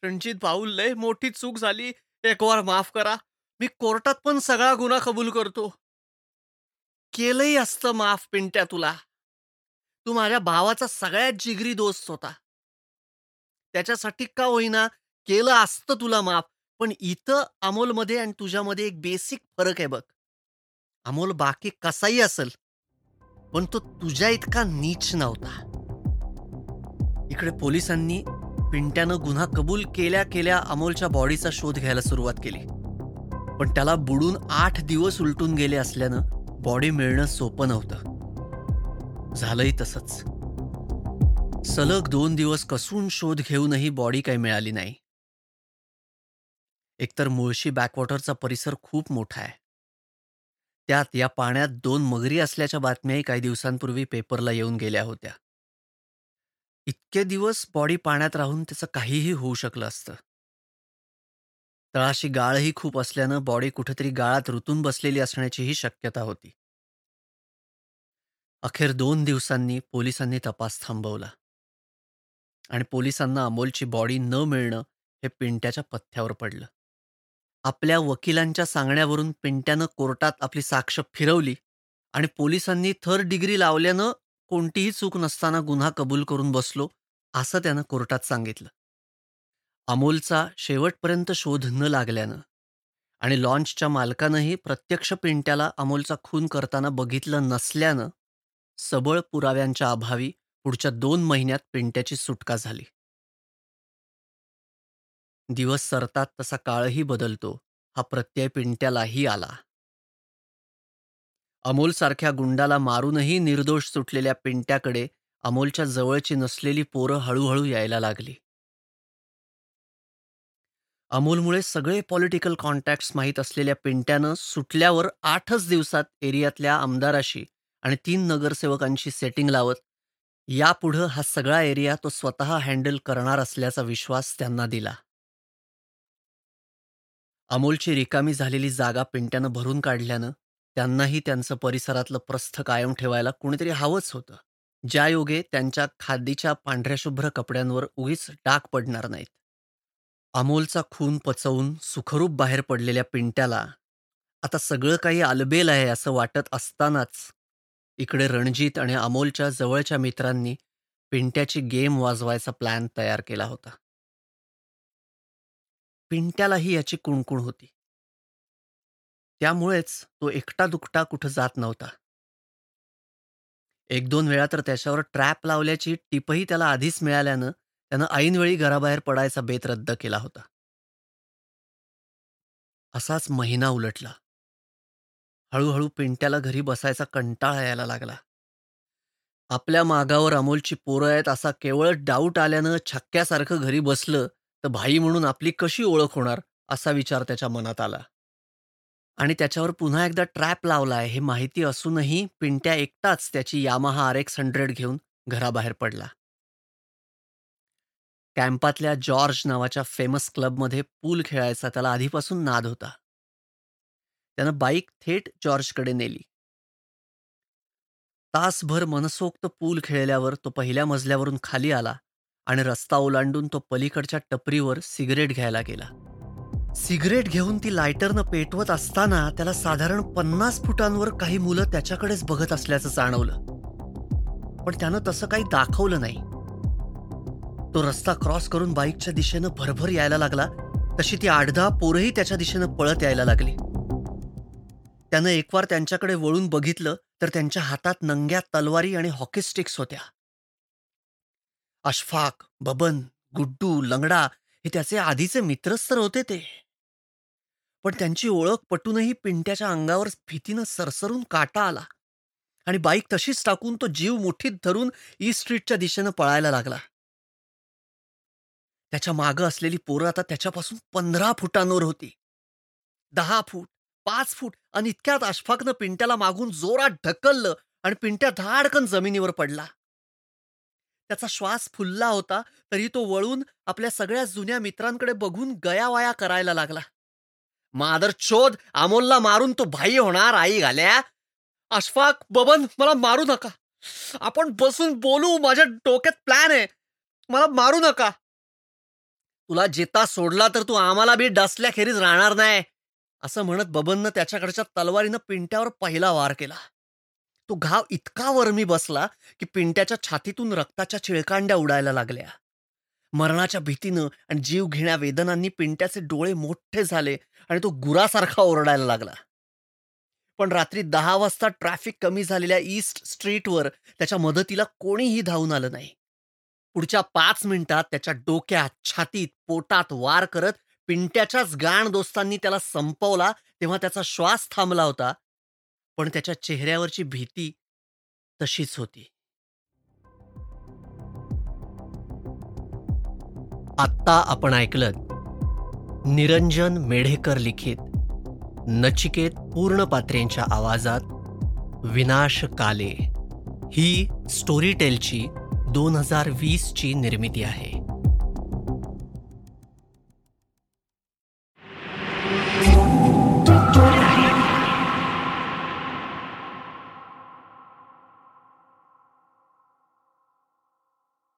रणजित भाऊ लय मोठी चूक झाली. एक वार माफ करा. मी कोर्टात पण सगळा गुन्हा कबूल करतो. केलंही असतं माफ पिंट्या तुला. तू माझ्या भावाचा सगळ्यात जिगरी दोस्त होता. त्याच्यासाठी का होईना? केलं असतं तुला माफ. पण इथं अमोलमध्ये आणि तुझ्यामध्ये एक बेसिक फरक आहे बघ. अमोल बाकी कसाही असेल पण तो तुझ्या इतका नीच नव्हता. इकडे पोलिसांनी पिंट्यानं गुन्हा कबूल केल्या केल्या अमोलच्या बॉडीचा शोध घ्यायला सुरुवात केली. पण त्याला बुडून आठ दिवस उलटून गेले असल्यानं बॉडी मिळणं सोपं नव्हतं. झालंही तसंच. सलग दोन दिवस कसून शोध घेऊनही बॉडी काही मिळाली नाही. एकतर मुळशी बॅकवॉटरचा परिसर खूप मोठा आहे. त्यात या पाण्यात दोन मगरी असल्याच्या बातम्याही काही दिवसांपूर्वी पेपरला येऊन गेल्या होत्या. इतके दिवस बॉडी पाण्यात राहून त्याचं काहीही होऊ शकलं असतं. तळाशी गाळही खूप असल्यानं बॉडी कुठेतरी गाळात रुतून बसलेली असण्याचीही शक्यता होती. अखेर दोन दिवसांनी पोलिसांनी तपास थांबवला. आणि पोलिसांना अमोलची बॉडी न मिळणं हे पिंट्याच्या पथ्यावर पडलं. आपल्या वकिलांच्या सांगण्यावरून पिंट्यानं कोर्टात आपली साक्ष फिरवली आणि पोलिसांनी थर्ड डिग्री लावल्यानं कोणतीही चूक नसताना गुन्हा कबूल करून बसलो असं त्यानं कोर्टात सांगितलं. अमोलचा शेवटपर्यंत शोध न लागल्यानं आणि लॉन्चच्या मालकानंही प्रत्यक्ष पिंट्याला अमोलचा खून करताना बघितलं नसल्यानं सबळ पुराव्यांच्या अभावी पुढच्या दोन महिन्यात पिंट्याची सुटका झाली. दिवस सरतात तसा काळही बदलतो हा प्रत्यय पिंट्यालाही आला. अमोलसारख्या गुंडाला मारूनही निर्दोष सुटलेल्या पिंट्याकडे अमोलच्या जवळची नसलेली पोरं हळूहळू यायला लागली. अमोलमुळे सगळे पॉलिटिकल कॉन्टॅक्ट्स माहीत असलेल्या पिंट्यानं सुटल्यावर आठच दिवसात एरियातल्या आमदाराशी आणि तीन नगरसेवकांशी सेटिंग लावत यापुढं हा सगळा एरिया तो स्वतः हँडल करणार असल्याचा विश्वास त्यांना दिला. अमोलची रिकामी झालेली जागा पिंट्यानं भरून काढल्यानं त्यांनाही त्यांचं परिसरातलं प्रस्थ कायम ठेवायला कुणीतरी हवंच होतं. ज्या योगे त्यांच्या खादीच्या पांढऱ्याशुभ्र कपड्यांवर उगीच डाग पडणार नाहीत. अमोलचा खून पचवून सुखरूप बाहेर पडलेल्या पिंट्याला आता सगळं काही आलबेल आहे असं वाटत असतानाच इकडे रणजित आणि अमोलच्या जवळच्या मित्रांनी पिंट्याची गेम वाजवायचा प्लॅन तयार केला होता. पिंट्यालाही याची कुणकुण होती. त्यामुळेच तो एकटा दुकटा कुठं जात नव्हता. एक दोन वेळा तर त्याच्यावर ट्रॅप लावल्याची टिपही त्याला आधीच मिळाल्यानं त्यानं ऐनवेळी घराबाहेर पडायचा बेत रद्द केला होता. असाच महिना उलटला. हळूहळू पिंट्याला घरी बसायचा कंटाळा यायला लागला. आपल्या मागावर अमोलची पोरं आहेत असा केवळ डाऊट आल्यानं छक्क्यासारखं घरी बसलं तर भाई म्हणून आपली कशी ओळख होणार? असा विचार त्याच्या मनात आला. आणि त्याच्यावर पुन्हा एकदा ट्रॅप लावलाय हे माहिती असूनही पिंट्या एकटाच त्याची यामाहा आर एक्स हंड्रेड घेऊन घराबाहेर पडला. कॅम्पातल्या जॉर्ज नावाच्या फेमस क्लबमध्ये पूल खेळायचा त्याला आधीपासून नाद होता. त्यानं बाईक थेट जॉर्जकडे नेली. तासभर मनसोक्त पूल खेळल्यावर तो पहिल्या मजल्यावरून खाली आला आणि रस्ता ओलांडून तो पलीकडच्या टपरीवर सिगरेट घ्यायला गेला. सिगरेट घेऊन ती लायटरनं पेटवत असताना त्याला साधारण पन्नास फुटांवर काही मुलं त्याच्याकडेच बघत असल्याचं जाणवलं. पण त्यानं तसं काही दाखवलं नाही. तो रस्ता क्रॉस करून बाईकच्या दिशेनं भरभर यायला लागला तशी ती आडधा पोरही त्याच्या दिशेनं पळत यायला लागली. त्यानं एकवार त्यांच्याकडे वळून बघितलं तर त्यांच्या हातात नंग्या तलवारी आणि हॉकी स्टिक्स होत्या. अशफाक बबन गुड्डू लंगडा हे त्याचे आधीचे मित्रच तर होते ते. पण त्यांची ओळख पटूनही पिंट्याच्या अंगावर भीतीनं सरसरून काटा आला आणि बाईक तशीच टाकून तो जीव मुठीत धरून e ई स्ट्रीटच्या दिशेनं पळायला लागला. त्याच्या मागं असलेली पोरं आता त्याच्यापासून पंधरा फुटांवर होती. दहा फूट पाच फूट आणि इतक्यात अशफाकनं पिंट्याला मागून जोरात ढकललं आणि पिंट्या धाडकन जमिनीवर पडला. त्याचा श्वास फुलला होता तरी तो वळून आपल्या सगळ्या जुन्या मित्रांकडे बघून गयावाया करायला लागला. मादर शोध अमोलला मारून तो भाई होणार आई घाल्या. अशफाक बबन मला मारू नका. आपण बसून बोलू माझ्या डोक्यात प्लॅन आहे. मला मारू नका. तुला जेता सोडला तर तू आम्हाला बी डसल्याखेरीज राहणार नाही. असं म्हणत बबननं त्याच्याकडच्या तलवारीनं पिंट्यावर पहिला वार केला. तो घाव इतका वरमी बसला की पिंट्याच्या छातीतून रक्ताच्या चिळकांड्या उडायला लागल्या. मरणाच्या भीतीनं आणि जीव घेण्या वेदनांनी पिंट्याचे डोळे मोठे झाले आणि तो गुरासारखा ओरडायला लागला. पण रात्री दहा वाजता ट्रॅफिक कमी झालेल्या ईस्ट स्ट्रीटवर त्याच्या मदतीला कोणीही धावून आलं नाही. पुढच्या पाच मिनिटात त्याच्या डोक्यात छातीत पोटात वार करत पिंट्याच्याच गाण दोस्तांनी त्याला संपवला तेव्हा त्याचा श्वास थांबला होता. पण त्याच्या चेहऱ्यावरची भीती तशीच होती. आत्ता आपण ऐकलं निरंजन मेढेकर लिखित नचिकेत पूर्ण पात्रेंच्या आवाजात विनाश काले. ही स्टोरीटेलची दोन हजार वीसची निर्मिती आहे.